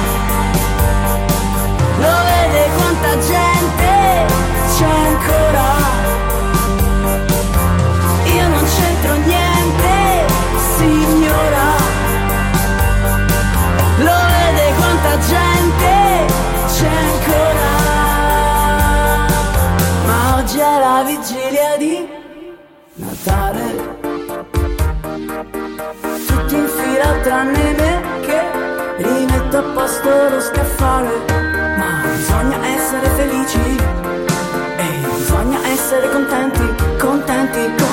Posto lo scaffale. Ma bisogna essere felici e bisogna essere contenti, contenti, contenti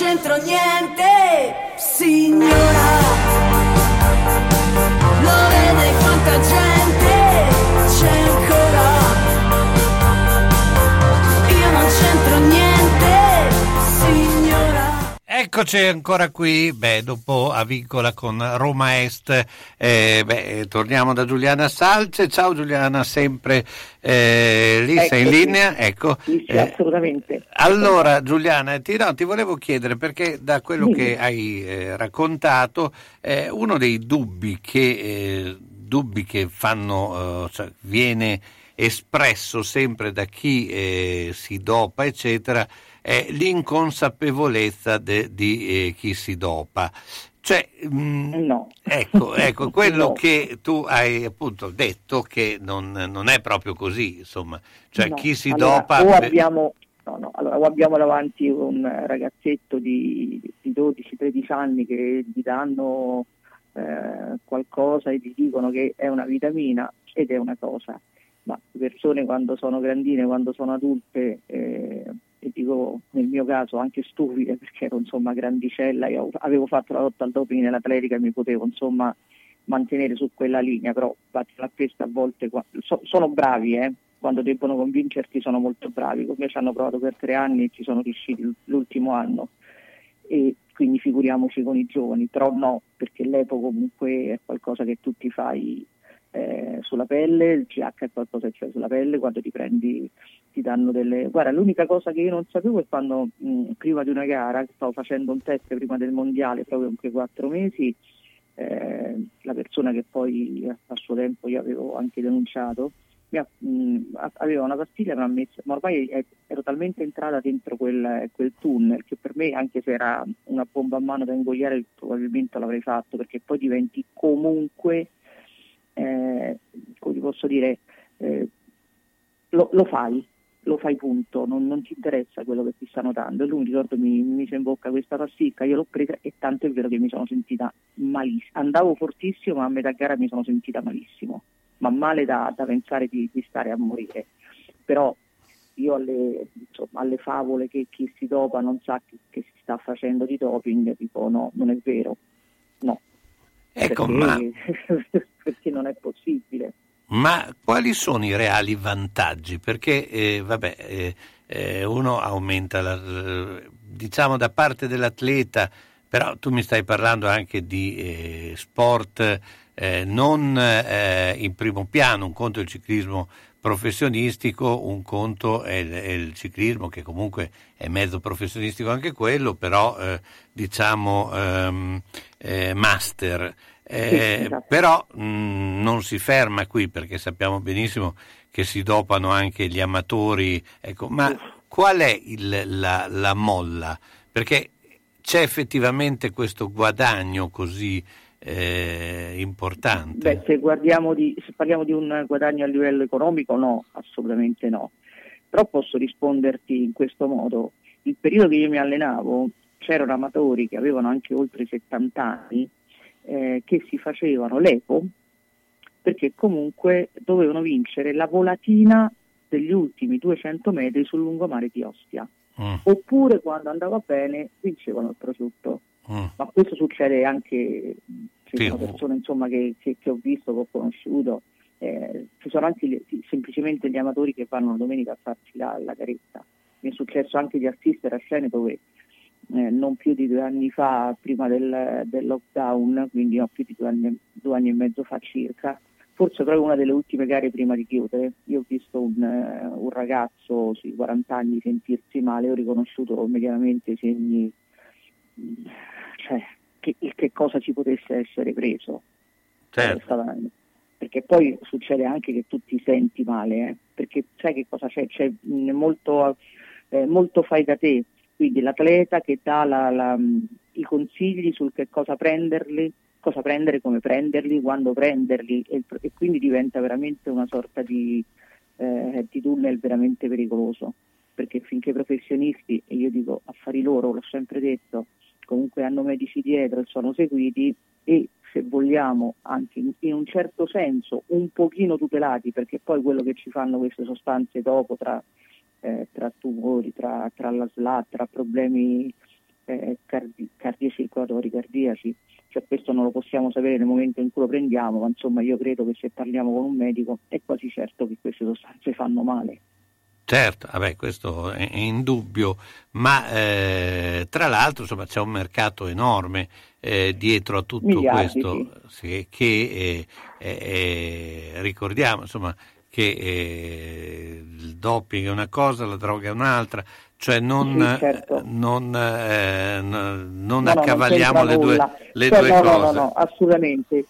c'entro niente, Eccoci ancora qui, beh, dopo Avicola con Roma Est, eh, beh, torniamo da Giuliana Salce. Ciao Giuliana, sempre eh, lì, sei in linea? Ecco. Sì, sì, Eh, assolutamente. Allora Giuliana, ti, no, ti volevo chiedere perché da quello Dimmi. che hai eh, raccontato, eh, uno dei dubbi che, dubbi che fanno, cioè, viene espresso sempre da chi si dopa, eccetera, è l'inconsapevolezza de- di eh, chi si dopa. Cioè, mm, ecco, *laughs* ecco, quello No. che tu hai appunto detto che non, non è proprio così, insomma, cioè No, chi si allora, dopa... O abbiamo, no, no, allora, o abbiamo davanti un ragazzetto di, di 12-13 anni che gli danno eh, qualcosa e gli dicono che è una vitamina ed è una cosa, ma le persone quando sono grandine, quando sono adulte, eh, e dico nel mio caso anche stupide perché ero insomma grandicella, io avevo fatto la lotta al doping nell'atletica e mi potevo insomma mantenere su quella linea, però vattene a questa a volte so- sono bravi, eh, quando debbono convincerti sono molto bravi, con me ci hanno provato per tre anni e ci sono riusciti l'ultimo anno. E quindi figuriamoci con i giovani, però no, perché l'epo comunque è qualcosa che tu ti fai eh, sulla pelle, il CH è qualcosa che c'è sulla pelle, quando ti prendi ti danno delle... Guarda, l'unica cosa che io non sapevo è quando mh, prima di una gara, stavo facendo un test prima del mondiale, proprio in quei quattro mesi, eh, la persona che poi a suo tempo io avevo anche denunciato, mi ha- mh, a- aveva una pastiglia mi ha messo, ma ormai è- ero talmente entrata dentro quel, quel tunnel che per me, anche se era una bomba a mano da ingoiare, probabilmente l'avrei fatto, perché poi diventi comunque, eh, come posso dire, eh, lo, lo fai, lo fai punto, non, non ti interessa quello che ti stanno dando. E lui mi ricordo mi, mi mise in bocca questa pasticca, io l'ho presa e tanto è vero che mi sono sentita malissimo. Andavo fortissimo, ma a metà gara mi sono sentita malissimo, ma male da, da pensare di, di stare a morire. Però io alle, insomma, alle favole che chi si dopa non sa che, che si sta facendo di doping, dico no, non è vero, no. Ecco, perché, ma- *laughs* perché non è possibile. Ma quali sono i reali vantaggi? Perché, eh, vabbè, eh, eh, uno aumenta, la, eh, diciamo, da parte dell'atleta, però tu mi stai parlando anche di eh, sport eh, non in primo piano, un conto è il ciclismo professionistico, un conto è il, è il ciclismo che comunque è mezzo professionistico anche quello, però eh, diciamo ehm, eh, master. Eh, Sì, esatto. però mh, non si ferma qui perché sappiamo benissimo che si dopano anche gli amatori. Ecco, ma qual è il- la, la molla? Perché c'è effettivamente questo guadagno così eh, importante. Beh, se, guardiamo di, se parliamo di un guadagno a livello economico, no, assolutamente no. Però posso risponderti in questo modo. Il periodo che io mi allenavo c'erano amatori che avevano anche oltre i 70 anni eh, che si facevano l'EPO perché comunque dovevano vincere la volatina degli ultimi 200 metri sul lungomare di Ostia. Mm, Oppure quando andava bene vincevano il prosciutto. mm. Ma questo succede anche, ci Sì, sono un- persone insomma, che, che- che ho visto, che ho conosciuto, eh, ci sono anche gli- semplicemente gli amatori che vanno la domenica a farsi la, la carezza. Mi è successo anche di assistere a scene dove eh, non più di due anni fa, prima del, del lockdown, quindi no, più di due anni, due anni e mezzo fa circa, forse proprio una delle ultime gare prima di chiudere, io ho visto un, eh, un ragazzo sui 40 anni sentirsi male, ho riconosciuto immediatamente i segni, mh, cioè che, che cosa ci potesse essere preso. Certo. Perché poi succede anche che tu ti senti male, eh, perché sai che cosa c'è? C'è mh, molto, eh, molto fai da te, quindi l'atleta che dà la- la- mh, i consigli sul che cosa prenderli, cosa prendere, come prenderli, quando prenderli e, e quindi diventa veramente una sorta di, eh, di tunnel veramente pericoloso, perché finché i professionisti, e io dico affari loro, l'ho sempre detto, comunque hanno medici dietro e sono seguiti e se vogliamo anche in un certo senso un pochino tutelati perché poi quello che ci fanno queste sostanze dopo tra, eh, tra tumori, tra, tra la SLA, tra problemi eh, cardi- cardiocircolatori, cardiaci, cioè questo non lo possiamo sapere nel momento in cui lo prendiamo, ma insomma io credo che se parliamo con un medico è quasi certo che queste sostanze fanno male. Certo, vabbè, questo è, è indubbio, ma eh, tra l'altro insomma, c'è un mercato enorme eh, dietro a tutto Miliardi, questo, sì, che eh, eh, eh, ricordiamo insomma, che eh, il doping è una cosa, la droga è un'altra, cioè non, Sì, certo. non, eh, non No, no, accavalliamo c'entra le due, le Cioè, due no, cose. No, no, no, assolutamente.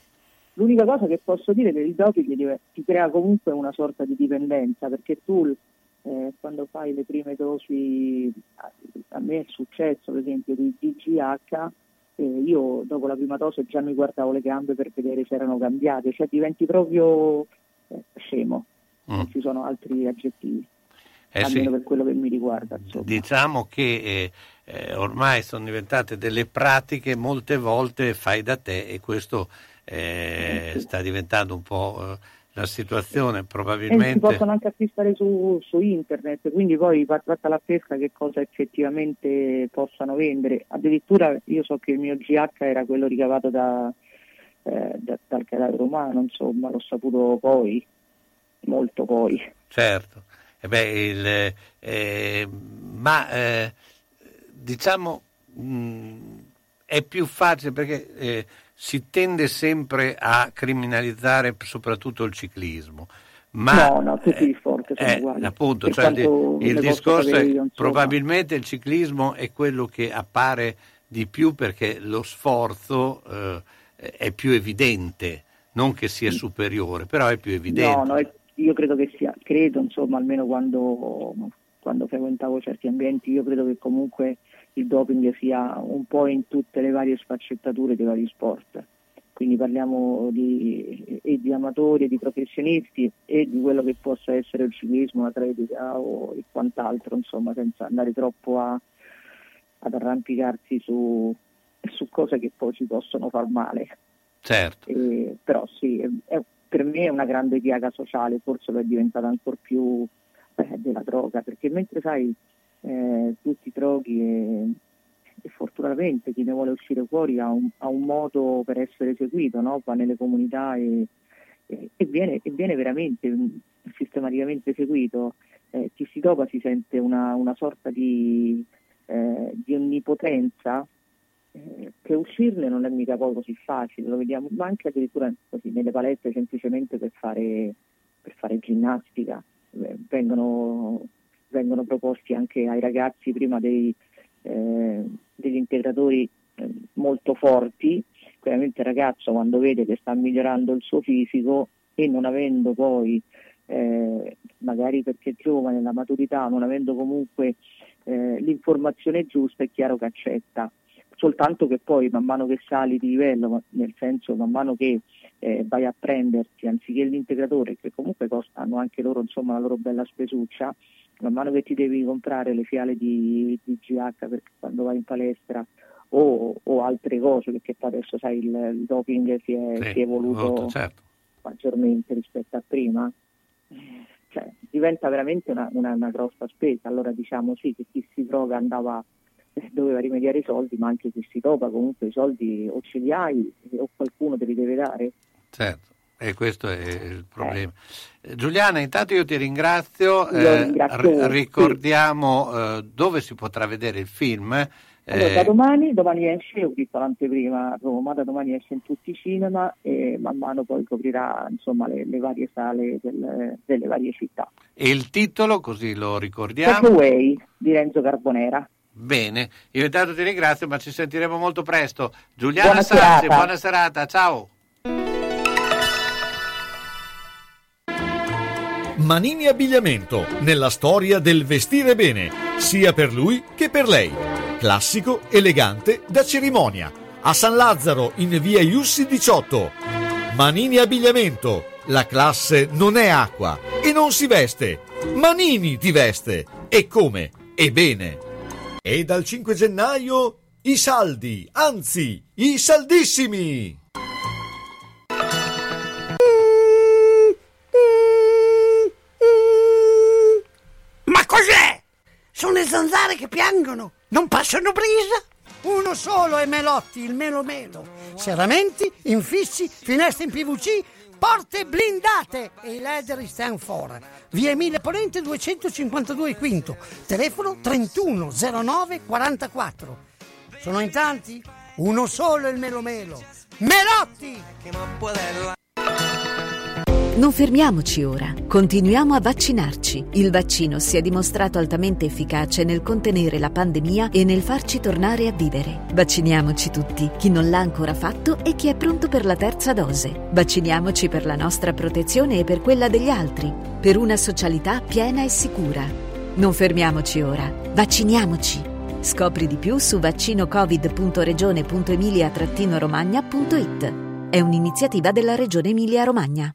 L'unica cosa che posso dire è che il doping ti, crea comunque una sorta di dipendenza, perché tu eh, quando fai le prime dosi, a, a me è successo per esempio di DGH, eh, io dopo la prima dose già mi guardavo le gambe per vedere se erano cambiate, cioè diventi proprio eh, scemo, non ci sono altri aggettivi, Mm. Eh sì. almeno per quello che mi riguarda. insomma. Diciamo che eh, eh, ormai sono diventate delle pratiche molte volte fai da te e questo eh, sta diventando un po' eh, la situazione E si probabilmente. possono anche acquistare su, su internet, quindi poi va fatta la pesca che cosa effettivamente possano vendere. Addirittura io so che il mio GH era quello ricavato da, eh, da- dal cadavere umano, insomma, l'ho saputo poi, molto poi. Certo, Eh beh, il, eh, ma eh, diciamo mh, è più facile perché eh, si tende sempre a criminalizzare soprattutto il ciclismo. Ma, no, no, tutti gli sport sono Eh, uguali. appunto, cioè il, il discorso è io, probabilmente il ciclismo è quello che appare di più perché lo sforzo eh, è più evidente, non che sia superiore, però è più evidente. No, no, io credo che sia, credo insomma, almeno quando, quando frequentavo certi ambienti, io credo che comunque il doping sia un po' in tutte le varie sfaccettature dei vari sport. Quindi parliamo di, e di amatori e di professionisti e di quello che possa essere il ciclismo, l'atletica o e quant'altro, insomma, senza andare troppo a- ad arrampicarsi su, su cose che poi ci possono far male. Certo. Eh, però sì, è- è- per me è una grande piaga sociale, forse lo è diventata ancora più eh, della droga, perché mentre sai, eh, tu ti droghi e, e fortunatamente chi ne vuole uscire fuori ha un, ha un modo per essere seguito, no? va nelle comunità e, e- e viene, e viene veramente mm, sistematicamente seguito. Eh, chi si dopa si sente una, una sorta di, eh, di onnipotenza che uscirne non è mica poi così facile, lo vediamo, ma anche addirittura così nelle palestre semplicemente per fare, per fare ginnastica, eh, vengono, vengono proposti anche ai ragazzi prima dei, eh, degli integratori eh, molto forti, chiaramente il ragazzo quando vede che sta migliorando il suo fisico e non avendo poi, eh, magari perché è giovane, la maturità, non avendo comunque eh, l'informazione giusta, è chiaro che accetta soltanto che poi man mano che sali di livello, nel senso man mano che eh, vai a prenderti, anziché l'integratore, che comunque costano anche loro insomma la loro bella spesuccia, man mano che ti devi comprare le fiale di, di GH perché quando vai in palestra o, o altre cose, perché poi adesso sai il, il doping si è, Sì, si è evoluto molto, certo. maggiormente rispetto a prima, cioè, diventa veramente una, una, una grossa spesa. Allora diciamo sì che chi si droga andava eh, doveva rimediare i soldi, ma anche se si topa comunque i soldi o ce li hai eh, o qualcuno te li deve dare. Certo, e questo è il problema. Eh, Giuliana, intanto io ti ringrazio. Io eh, ringrazio ri- voi, ricordiamo eh, dove si potrà vedere il film. Allora, Eh, da domani, domani esce, ho visto l'anteprima a Roma, da domani esce in tutti i cinema e man mano poi coprirà insomma, le, le varie sale del- delle varie città. e il titolo, così lo ricordiamo. Takeaway di Renzo Carbonera. Bene, io intanto ti ringrazio, ma ci sentiremo molto presto. Giuliana Buona Sazzi, serata. buona serata, ciao. Manini Abbigliamento, nella storia del vestire bene, sia per lui che per lei. Classico, elegante, da cerimonia. A San Lazzaro, in via Iussi 18. Manini Abbigliamento, la classe non è acqua e non si veste. Manini ti veste. E come? E bene. E dal 5 gennaio i saldi, anzi, i saldissimi. Ma cos'è? Sono le zanzare che piangono, non passano brisa? Uno solo è Melotti, il Melo Melo. Serramenti, infissi, finestre in PVC, porte blindate e i leder stand for. Via Emile Ponente 252 Quinto, telefono 31 09 44. Sono in tanti? Uno solo il Melo Melo. Melotti! Non fermiamoci ora, continuiamo a vaccinarci. Il vaccino si è dimostrato altamente efficace nel contenere la pandemia e nel farci tornare a vivere. Vacciniamoci tutti, chi non l'ha ancora fatto e chi è pronto per la terza dose. Vacciniamoci per la nostra protezione e per quella degli altri, per una socialità piena e sicura. Non fermiamoci ora, vacciniamoci. Scopri di più su vaccinocovid.regione.emilia-romagna.it. È un'iniziativa della Regione Emilia-Romagna.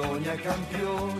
Bologna campione.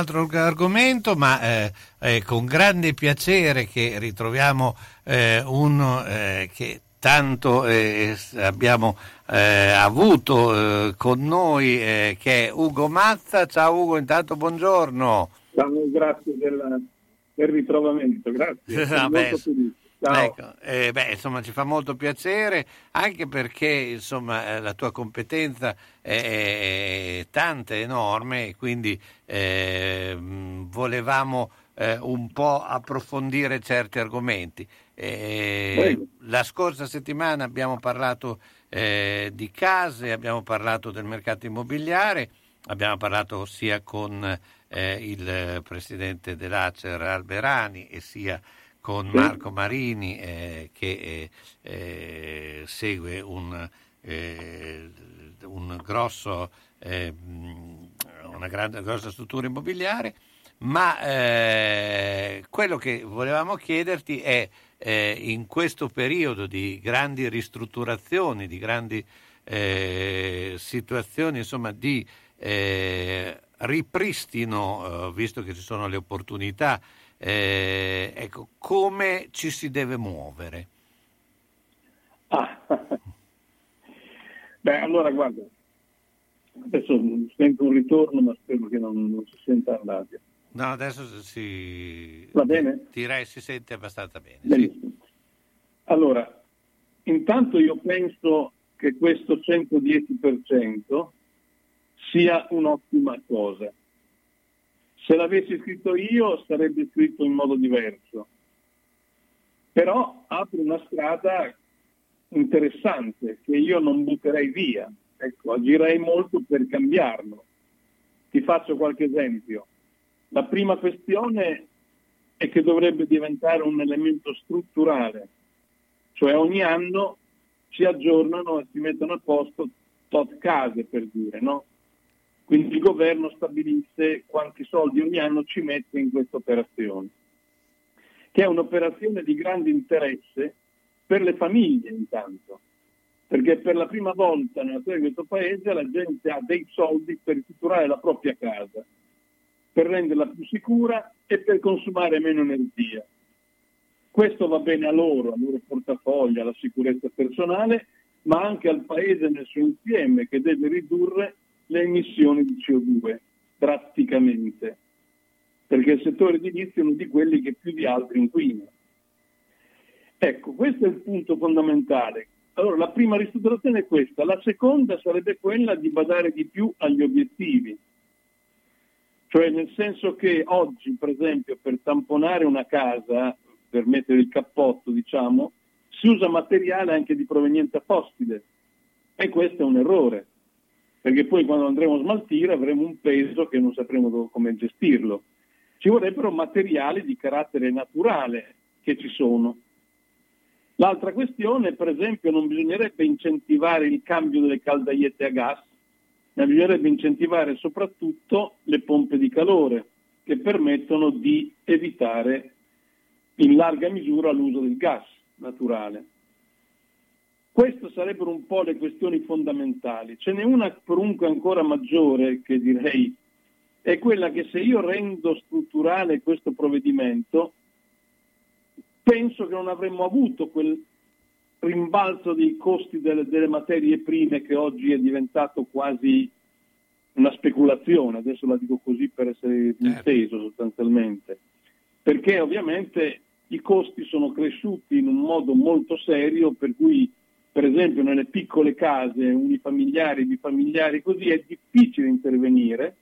altro argomento, ma eh, è con grande piacere che ritroviamo eh, uno eh, che tanto eh, abbiamo eh, avuto eh, con noi, che è Ugo Mazza. Ciao Ugo, intanto buongiorno. Ciao, grazie del, del ritrovamento, grazie. *laughs* Sono Vabbè, molto felice. Ciao. Ecco, eh, beh, insomma, ci fa molto piacere anche perché insomma, eh, la tua competenza è, è tanta, è enorme, e quindi eh, volevamo eh, un po' approfondire certi argomenti. Eh, la scorsa settimana abbiamo parlato eh, di case, abbiamo parlato del mercato immobiliare, abbiamo parlato sia con il presidente dell'Acer Alberani e sia con. Marco Marini eh, che eh, eh, segue un, eh, un grosso, eh, una grande, grossa struttura immobiliare, ma eh, quello che volevamo chiederti è in questo periodo di grandi ristrutturazioni, di grandi situazioni insomma, di ripristino, visto che ci sono le opportunità, eh, ecco, come ci si deve muovere? *laughs* Beh, allora guarda, adesso sento un ritorno, ma spero che non, non si senta radio. No, adesso si... Va bene? Direi si sente abbastanza bene. Benissimo. Allora, intanto io penso che questo 110% sia un'ottima cosa. Se l'avessi scritto io sarebbe scritto in modo diverso, però apre una strada interessante che io non butterei via, ecco, agirei molto per cambiarlo. Ti faccio qualche esempio. La prima questione è che dovrebbe diventare un elemento strutturale, cioè ogni anno si aggiornano e si mettono a posto tot case per dire, no? Quindi il governo stabilisse quanti soldi ogni anno ci mette in questa operazione, che è un'operazione di grande interesse per le famiglie intanto, perché per la prima volta nella storia di questo paese la gente ha dei soldi per ristrutturare la propria casa, per renderla più sicura e per consumare meno energia. Questo va bene a loro, al loro portafoglio, alla sicurezza personale, ma anche al paese nel suo insieme che deve ridurre le emissioni di CO2 drasticamente, perché il settore edilizio è uno di quelli che più di altri inquina. Ecco, questo è il punto fondamentale. Allora, la prima ristrutturazione è questa, la seconda sarebbe quella di badare di più agli obiettivi, cioè nel senso che oggi, per esempio, per tamponare una casa, per mettere il cappotto, diciamo, si usa materiale anche di provenienza fossile e questo è un errore, perché poi quando andremo a smaltire avremo un peso che non sapremo come gestirlo. Ci vorrebbero materiali di carattere naturale che ci sono. L'altra questione, per esempio, non bisognerebbe incentivare il cambio delle caldaiette a gas, ma bisognerebbe incentivare soprattutto le pompe di calore che permettono di evitare in larga misura l'uso del gas naturale. Queste sarebbero un po' le questioni fondamentali. Ce n'è una comunque ancora maggiore che direi è quella che se io rendo strutturale questo provvedimento, penso che non avremmo avuto quel rimbalzo dei costi delle, delle materie prime che oggi è diventato quasi una speculazione, adesso la dico così per essere inteso sostanzialmente, perché ovviamente i costi sono cresciuti in un modo molto serio, per cui per esempio nelle piccole case unifamiliari, bifamiliari, così è difficile intervenire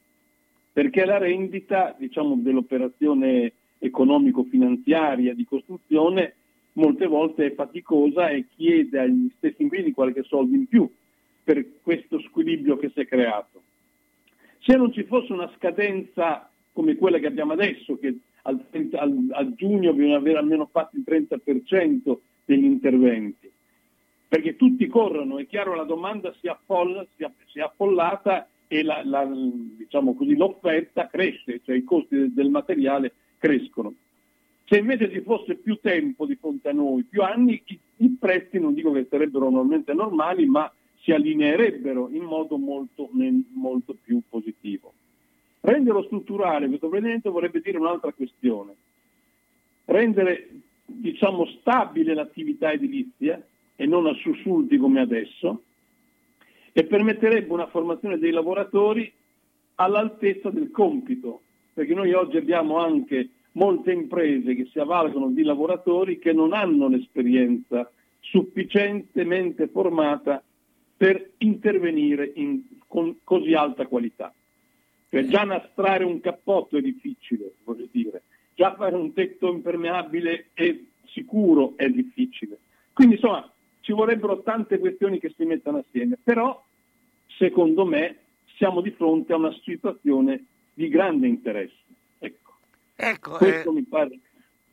perché la rendita diciamo, dell'operazione economico-finanziaria di costruzione molte volte è faticosa e chiede agli stessi inquilini qualche soldo in più per questo squilibrio che si è creato. Se non ci fosse una scadenza come quella che abbiamo adesso, che al, 30 al- a giugno bisogna avere almeno fatto il 30% degli interventi, perché tutti corrono, è chiaro la domanda si, affolla, si, è, si è affollata e la- la- diciamo così, l'offerta cresce, cioè i costi del, del materiale crescono. Se invece ci fosse più tempo di fronte a noi, più anni, i, i prezzi non dico che sarebbero normalmente normali, ma si allineerebbero in modo molto, molto più positivo. Renderlo strutturale questo provvedimento vorrebbe dire un'altra questione. Rendere diciamo, stabile l'attività edilizia e non a sussulti come adesso e permetterebbe una formazione dei lavoratori all'altezza del compito, perché noi oggi abbiamo anche molte imprese che si avvalgono di lavoratori che non hanno l'esperienza sufficientemente formata per intervenire in- con così alta qualità. Cioè già nastrare un cappotto è difficile, voglio dire, già fare un tetto impermeabile e sicuro è difficile. Quindi insomma ci vorrebbero tante questioni che si mettano assieme, però secondo me siamo di fronte a una situazione di grande interesse. Ecco, Ecco, questo mi pare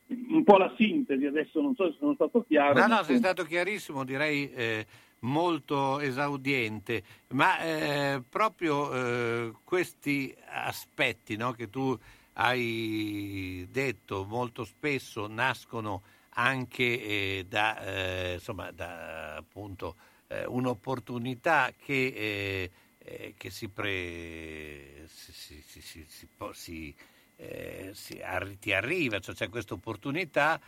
un po' la sintesi, adesso non so se sono stato chiaro. No, no, sei stato chiarissimo, direi eh, molto esaudiente, ma eh, proprio eh, questi aspetti no, che tu hai detto molto spesso nascono anche eh, da, eh, insomma, da appunto eh, un'opportunità che, eh, eh, che si, pre, si, si, si, si- arri- ti arriva, cioè c'è questa opportunità,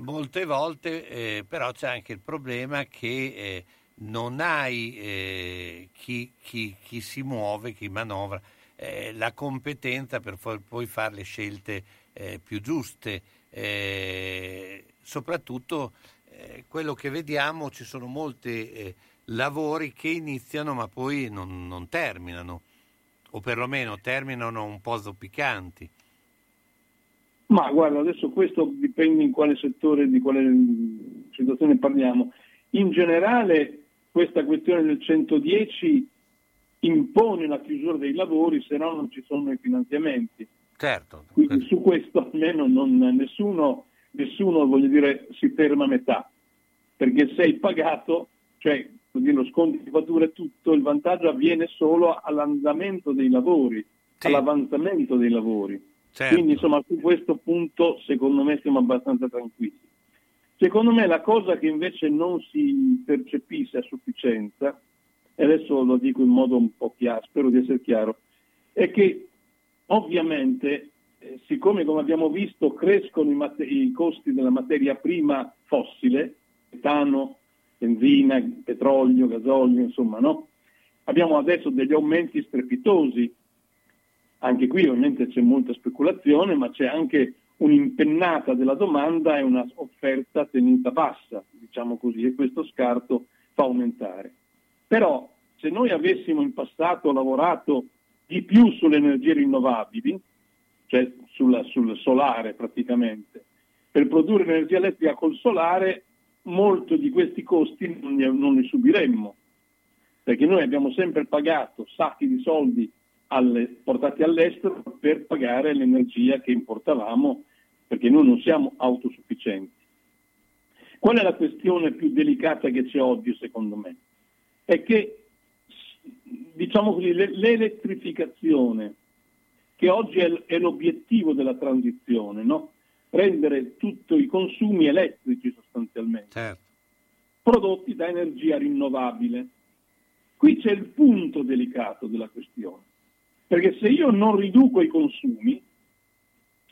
molte volte però c'è anche il problema che non hai chi, chi- chi si muove, chi manovra, eh, la competenza per poi fare le scelte eh, più giuste. Eh, soprattutto eh, quello che vediamo, ci sono molti eh, lavori che iniziano ma poi non, non terminano, o perlomeno terminano un po' zoppicanti. Ma guarda, adesso questo dipende in quale settore, di quale mm, situazione parliamo. In generale questa questione del 110 impone la chiusura dei lavori, se no non ci sono i finanziamenti. Certo. Quindi su questo almeno non- nessuno, nessuno voglio dire, si ferma a metà, perché sei pagato, cioè dire, lo sconto di fattura e tutto, il vantaggio avviene solo all'andamento dei lavori, all'avanzamento dei lavori. Certo. Quindi insomma su questo punto secondo me siamo abbastanza tranquilli. Secondo me la cosa che invece non si percepisce a sufficienza, e adesso lo dico in modo un po' chiaro, spero di essere chiaro, è che ovviamente, eh, siccome come abbiamo visto crescono i, mate- i costi della materia prima fossile, metano, benzina, petrolio, gasolio, insomma, no? Abbiamo adesso degli aumenti strepitosi anche qui ovviamente c'è molta speculazione, ma c'è anche un'impennata della domanda e una offerta tenuta bassa, diciamo così, e questo scarto fa aumentare. Però se noi avessimo in passato lavorato di più sulle energie rinnovabili, cioè sulla- sul solare praticamente, per produrre energia elettrica col solare, molto di questi costi non li, non li subiremmo, perché noi abbiamo sempre pagato sacchi di soldi alle- portati all'estero per pagare l'energia che importavamo, perché noi non siamo autosufficienti. Qual è la questione più delicata che c'è oggi, secondo me? È che, diciamo così, le- l'elettrificazione, che oggi è, l'obiettivo della transizione, no? rendere tutti i consumi elettrici sostanzialmente, prodotti da energia rinnovabile. Qui c'è il punto delicato della questione, perché se io non riduco i consumi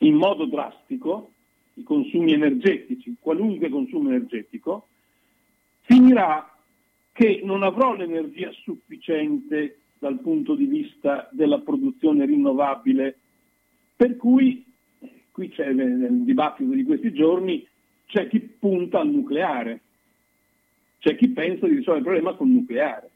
in modo drastico, i consumi energetici, qualunque consumo energetico, finirà che non avrò l'energia sufficiente dal punto di vista della produzione rinnovabile, per cui qui c'è nel dibattito di questi giorni, c'è chi punta al nucleare, c'è chi pensa di risolvere il problema col nucleare.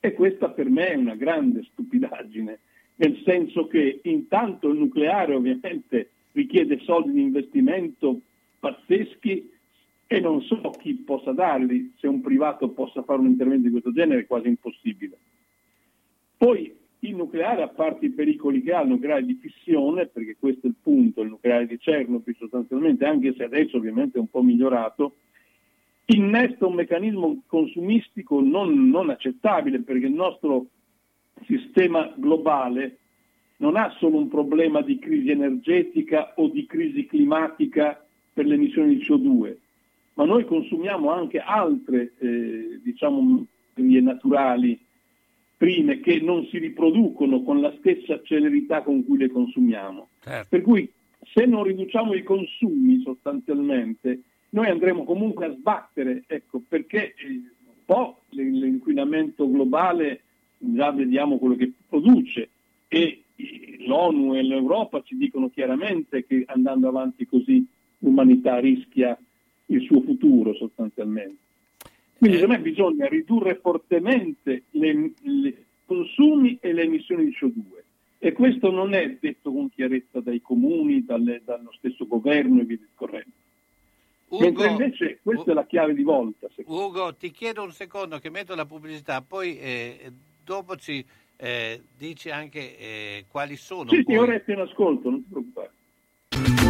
E questa per me è una grande stupidaggine, nel senso che intanto il nucleare ovviamente richiede soldi di investimento pazzeschi e non so chi possa darli, se un privato possa fare un intervento di questo genere è quasi impossibile. Poi il nucleare, a parte i pericoli che ha, il nucleare di fissione, perché questo è il punto, il nucleare di Chernobyl sostanzialmente, anche se adesso ovviamente è un po' migliorato, innesta un meccanismo consumistico non, non accettabile perché il nostro sistema globale non ha solo un problema di crisi energetica o di crisi climatica per le emissioni di CO2, ma noi consumiamo anche altre eh, diciamo, materie naturali prime che non si riproducono con la stessa celerità con cui le consumiamo. Certo. Per cui se non riduciamo i consumi sostanzialmente, noi andremo comunque a sbattere, ecco, perché eh, un po' l'inquinamento globale già vediamo quello che produce e l'ONU e l'Europa ci dicono chiaramente che andando avanti così l'umanità rischia il suo futuro sostanzialmente. Quindi secondo me bisogna ridurre fortemente i consumi e le emissioni di CO2 e questo non è detto con chiarezza dai comuni, dalle- dallo stesso governo e via discorrendo. Mentre invece questa è la chiave di volta. Ugo, ti chiedo un secondo che metto la pubblicità, poi eh, dopo ci eh, dici anche eh, quali sono. Sì, sì, poi- ora è in ascolto, non ti preoccupare.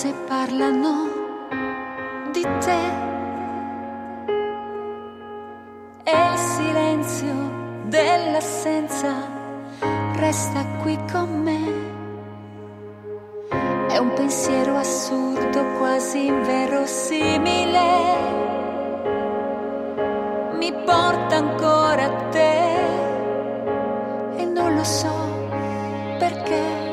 16. Quante cose parlano di te e il silenzio dell'assenza resta qui con me. È un pensiero assurdo, quasi inverosimile. Mi porta ancora a te e non lo so perché.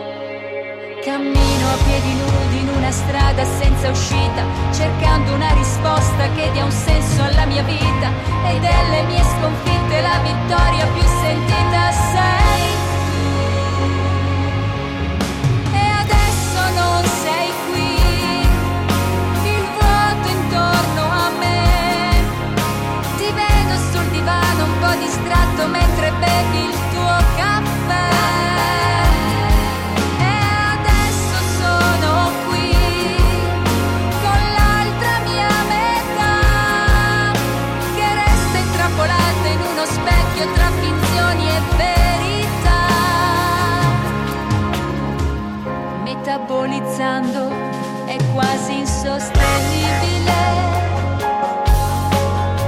Cammino a piedi nudi in una strada senza uscita, cercando una risposta che dia un senso alla mia vita e delle mie sconfitte la vittoria più sentita sei. E adesso non sei qui, il vuoto intorno a me. Ti vedo sul divano un po' distratto mentre bevi il tuo caffè. carbonizzando è quasi insostenibile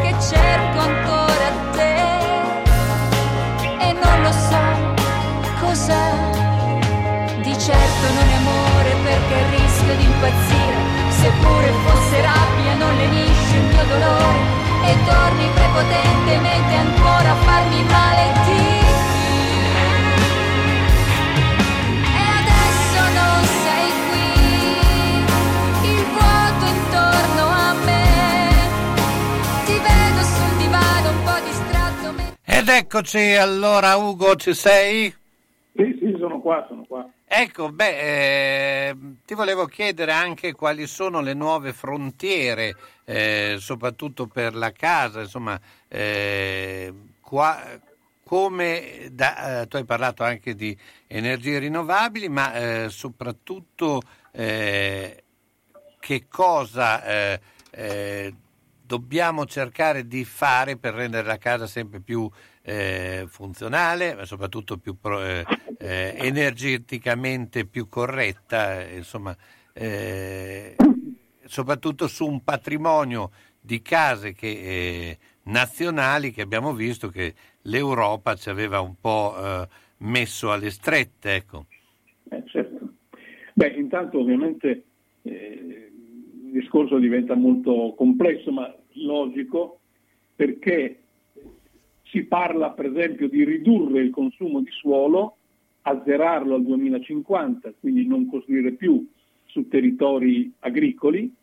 che cerco ancora te. E non lo so cos'è di certo non è amore perché rischio di impazzire seppure fosse rabbia non lenisce il mio dolore. E torni prepotentemente ancora a farmi male Ed eccoci allora Ugo, ci sei? Sì, sì, sono qua, sono qua. Ecco, beh, eh, ti volevo chiedere anche quali sono le nuove frontiere, eh, soprattutto per la casa, insomma, eh, qua- come da- eh, tu hai parlato anche di energie rinnovabili, ma eh, soprattutto eh, che cosa dobbiamo cercare di fare per rendere la casa sempre più eh, funzionale, ma soprattutto più pro- eh, eh, energeticamente più corretta, eh, insomma, eh, soprattutto su un patrimonio di case che, nazionali che abbiamo visto che l'Europa ci aveva un po' messo alle strette. Ecco. Certo. Beh, intanto ovviamente il discorso diventa molto complesso, ma logico, perché si parla per esempio di ridurre il consumo di suolo, azzerarlo al 2050, quindi non costruire più su territori agricoli,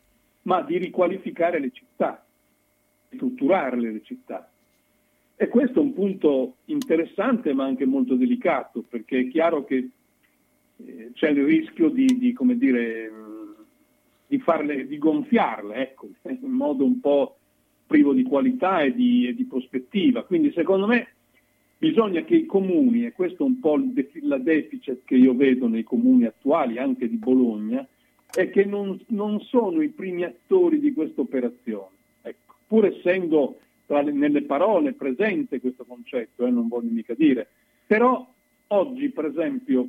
ma di riqualificare le città, strutturarle le città. E questo è un punto interessante ma anche molto delicato, perché è chiaro che eh, c'è il rischio di, di, dire, di, farle, di gonfiarle, ecco, *laughs* in modo un po' privo di qualità e di, e di prospettiva. Quindi secondo me bisogna che i comuni, e questo è un po' la deficit che io vedo nei comuni attuali, anche di Bologna, è che non, non sono i primi attori di questa operazione. Ecco, pur essendo le- nelle parole presente questo concetto, eh, non voglio mica dire, però oggi per esempio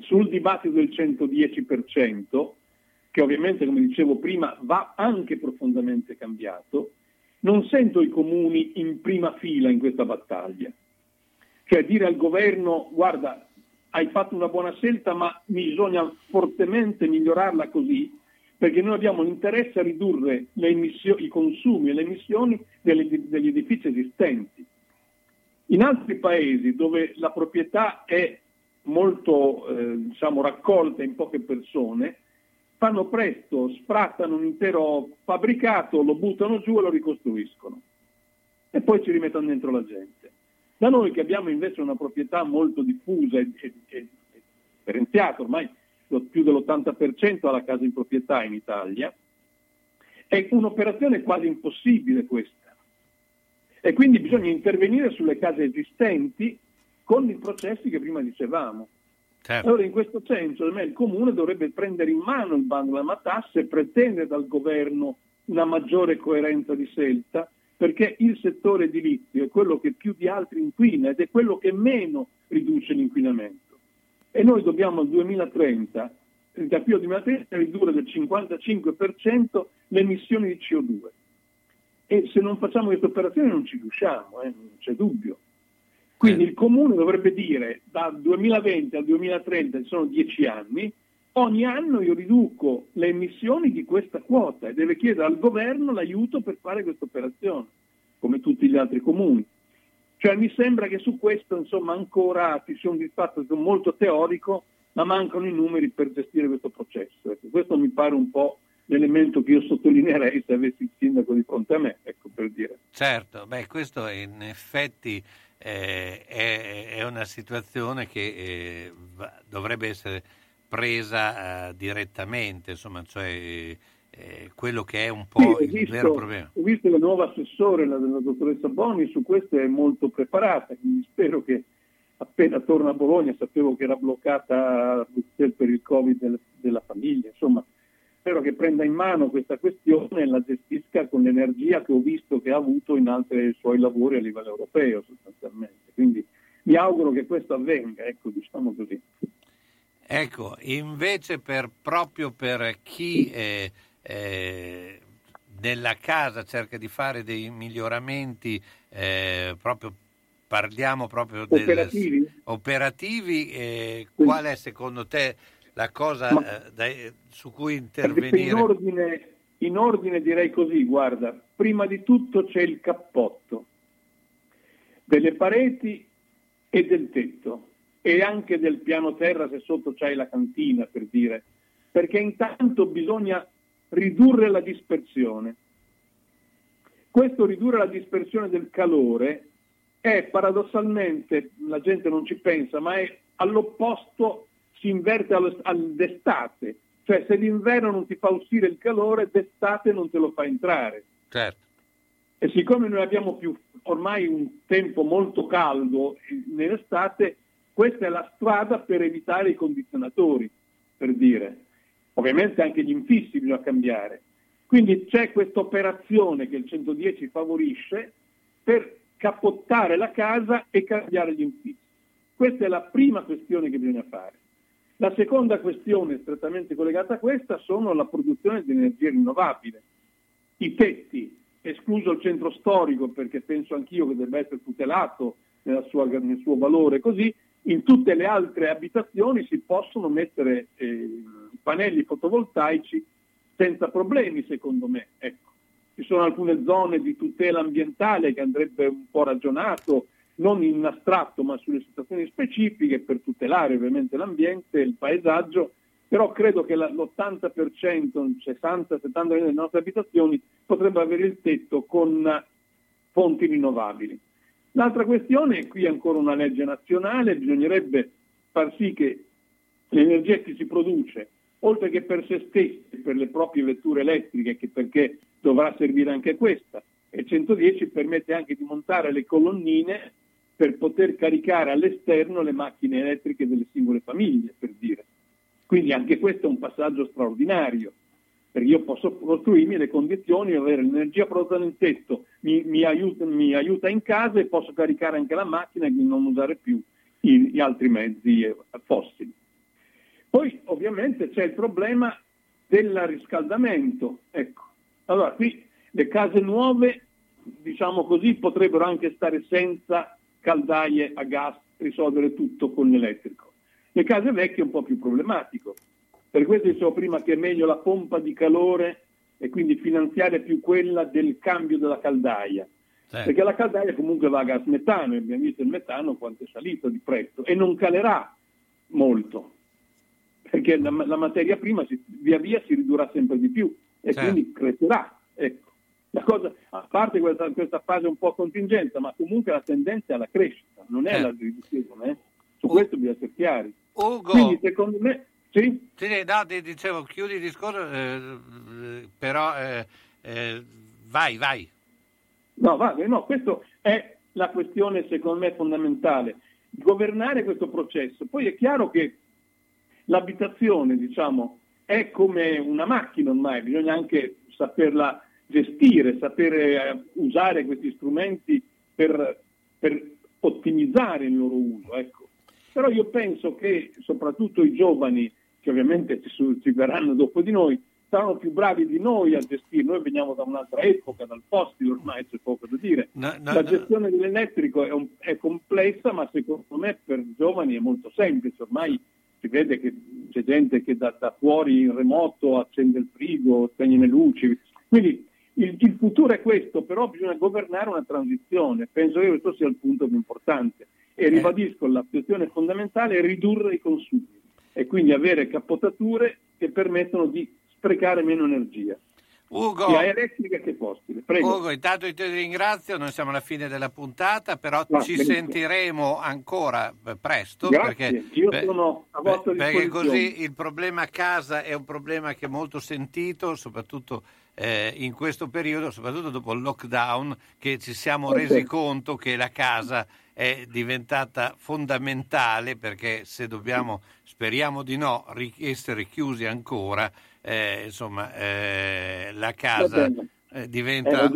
sul dibattito del 110%, che ovviamente come dicevo prima va anche profondamente cambiato, non sento i comuni in prima fila in questa battaglia. Cioè dire al governo guarda hai fatto una buona scelta ma bisogna fortemente migliorarla così perché noi abbiamo l'interesse a ridurre i consumi e le emissioni delle- degli edifici esistenti. In altri paesi dove la proprietà è molto eh, diciamo, raccolta in poche persone, fanno presto, sfrattano un intero fabbricato, lo buttano giù e lo ricostruiscono. E poi ci rimettono dentro la gente. Da noi che abbiamo invece una proprietà molto diffusa e, e- e- differenziata, ormai più dell'80% ha la casa in proprietà in Italia, è un'operazione quasi impossibile questa. E quindi bisogna intervenire sulle case esistenti con i processi che prima dicevamo. Allora in questo senso il Comune dovrebbe prendere in mano il bando della matassa e pretendere dal governo una maggiore coerenza di scelta perché il settore edilizio è quello che più di altri inquina ed è quello che meno riduce l'inquinamento. E noi dobbiamo al 2030, da qui al 2030, ridurre del 55% le emissioni di CO2. E se non facciamo questa operazione non ci riusciamo, eh, non c'è dubbio. Quindi il comune dovrebbe dire dal 2020 al 2030, ci sono 10 anni, ogni anno io riduco le emissioni di questa quota e deve chiedere al governo l'aiuto per fare questa operazione, come tutti gli altri comuni. Cioè mi sembra che su questo insomma ancora ci sia un dibattito molto teorico, ma mancano i numeri per gestire questo processo. Ecco, questo mi pare un po' l'elemento che io sottolineerei se avessi il sindaco di fronte a me, ecco per dire. Certo, beh, questo in effetti eh, è, è una situazione che eh, va- dovrebbe essere presa eh, direttamente, insomma, cioè eh, quello che è un po' Sì, il visto- vero problema. Ho visto la nuova assessore, la della dottoressa Boni, su questo è molto preparata, quindi spero che appena torna a Bologna, sapevo che era bloccata per il Covid del- della famiglia, insomma, spero che prenda in mano questa questione e la gestisca con l'energia che ho visto che ha avuto in altri suoi lavori a livello europeo sostanzialmente. Quindi mi auguro che questo avvenga, ecco, diciamo così. Ecco, invece per, proprio per chi eh, eh, nella casa cerca di fare dei miglioramenti, eh, proprio, parliamo proprio del- Operativi? operativi, eh, qual è secondo te la cosa Ma- eh, dai- su cui In intervenire. ordine, in ordine direi così, guarda, prima di tutto c'è il cappotto delle pareti e del tetto e anche del piano terra se sotto c'hai la cantina per dire, perché intanto bisogna ridurre la dispersione. Questo ridurre la dispersione del calore è paradossalmente, la gente non ci pensa, ma è all'opposto, si inverte all'estate, cioè se d'inverno non ti fa uscire il calore, d'estate non te lo fa entrare. Certo. E siccome noi abbiamo più ormai un tempo molto caldo eh, nell'estate, questa è la strada per evitare i condizionatori, per dire. Ovviamente anche gli infissi bisogna cambiare. Quindi c'è questa operazione che il 110 favorisce per cappottare la casa e cambiare gli infissi. Questa è la prima questione che bisogna fare. La seconda questione strettamente collegata a questa sono la produzione di energia rinnovabile. I tetti, escluso il centro storico perché penso anch'io che debba essere tutelato sua- nel suo valore così, in tutte le altre abitazioni si possono mettere eh, pannelli fotovoltaici senza problemi secondo me. Ecco. Ci sono alcune zone di tutela ambientale che andrebbe un po' ragionato, non in astratto ma sulle situazioni specifiche per tutelare ovviamente l'ambiente il paesaggio, però credo che la- l'80%, un 60-70% delle nostre abitazioni potrebbe avere il tetto con fonti rinnovabili. L'altra questione, e qui ancora una legge nazionale, bisognerebbe far sì che l'energia che si produce, oltre che per se stessi e per le proprie vetture elettriche, che perché dovrà servire anche questa, e il 110 permette anche di montare le colonnine per poter caricare all'esterno le macchine elettriche delle singole famiglie, per dire. Quindi anche questo è un passaggio straordinario, perché io posso costruirmi le condizioni di avere l'energia prodotta nel tetto, mi, mi aiuta, mi aiuta in casa e posso caricare anche la macchina e non usare più gli altri mezzi eh, fossili. Poi ovviamente c'è il problema del riscaldamento. Ecco. Allora, qui le case nuove, diciamo così, potrebbero anche stare senza caldaie a gas, risolvere tutto con l'elettrico. Le case vecchie è un po' più problematico. Per questo dicevo prima che è meglio la pompa di calore e quindi finanziare più quella del cambio della caldaia. Perché la caldaia comunque va a gas metano e abbiamo visto il metano quanto è salito di prezzo e non calerà molto perché la, la materia prima si- via via si ridurrà sempre di più e Certo. quindi crescerà. Ecco. La cosa, a parte questa, questa fase un po' contingente, ma comunque la tendenza è alla crescita, non è Certo. alla riduzione. eh. Su questo bisogna essere chiari. Ugo, Quindi secondo me, sì, Sì, no, dicevo, chiudi il discorso, eh, eh, però eh, eh, vai, vai. No, va, no, questa è la questione secondo me fondamentale, governare questo processo. Poi è chiaro che l'abitazione, diciamo, è come una macchina ormai, bisogna anche saperla gestire, sapere eh, usare questi strumenti per, per ottimizzare il loro uso. Ecco. Però io penso che soprattutto i giovani, che ovviamente ci, ci verranno dopo di noi, saranno più bravi di noi a gestire. Noi veniamo da un'altra epoca, dal fossile ormai c'è poco da dire. No, no, La no. gestione dell'elettrico è, un- è complessa, ma secondo me per i giovani è molto semplice. Ormai si vede che c'è gente che da, da fuori in remoto accende il frigo, spegne le luci. Quindi il, il futuro è questo, però bisogna governare una transizione. Penso che questo sia il punto più importante. E ribadisco, la questione fondamentale è ridurre i consumi e quindi avere cappottature che permettono di sprecare meno energia. Ugo. Sia elettrica che fossile. Prego. Ugo, intanto io ti ringrazio, noi siamo alla fine della puntata, però Va, ci benissimo. sentiremo ancora eh, presto. Grazie, perché, a per- perché così il problema casa è un problema che è molto sentito, soprattutto eh, in questo periodo, soprattutto dopo il lockdown, che ci siamo Ok. resi conto che la casa è diventata fondamentale perché se dobbiamo, speriamo di no, essere chiusi ancora, eh, insomma, eh, la casa eh, diventa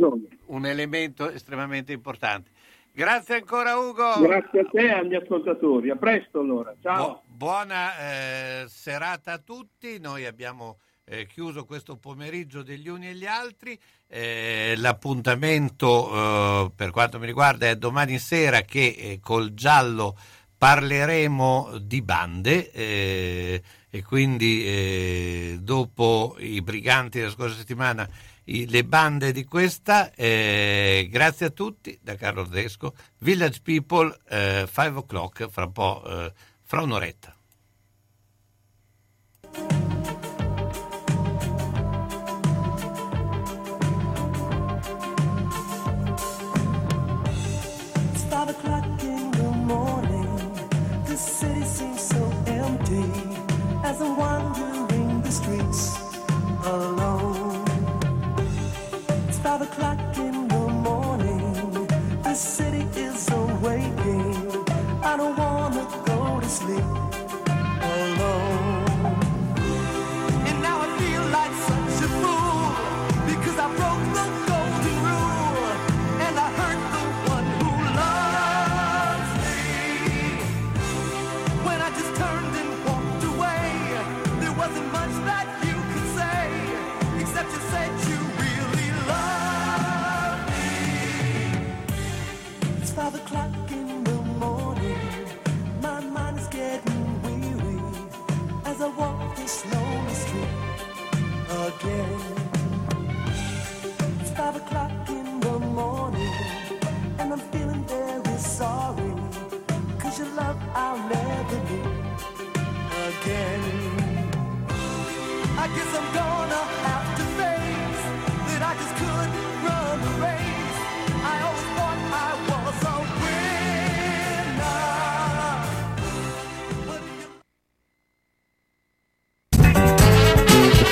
un elemento estremamente importante. Grazie ancora Ugo. Grazie a te e agli ascoltatori. A presto allora. Ciao. Bu- buona eh, serata a tutti. Noi abbiamo eh, chiuso questo pomeriggio degli uni e gli altri. Eh, l'appuntamento eh, per quanto mi riguarda è domani sera che eh, col giallo parleremo di bande. Eh, e quindi eh, dopo i briganti della scorsa settimana i- le bande di questa, eh, grazie a tutti da Carlo Ordesco, Village People, 5 o'clock, fra un eh, fra un'oretta.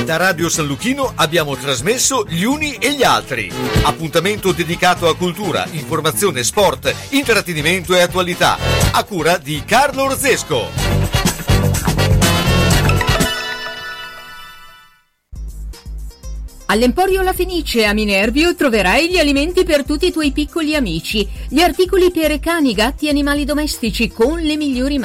Da Radio San Luchino abbiamo trasmesso Gli Uni e gli Altri. Appuntamento dedicato a cultura, informazione, sport, intrattenimento e attualità. A cura di Carlo Orzesco. All'Emporio La Fenice a Minervio troverai gli alimenti per tutti i tuoi piccoli amici, gli articoli per cani, gatti e animali domestici con le migliori marche.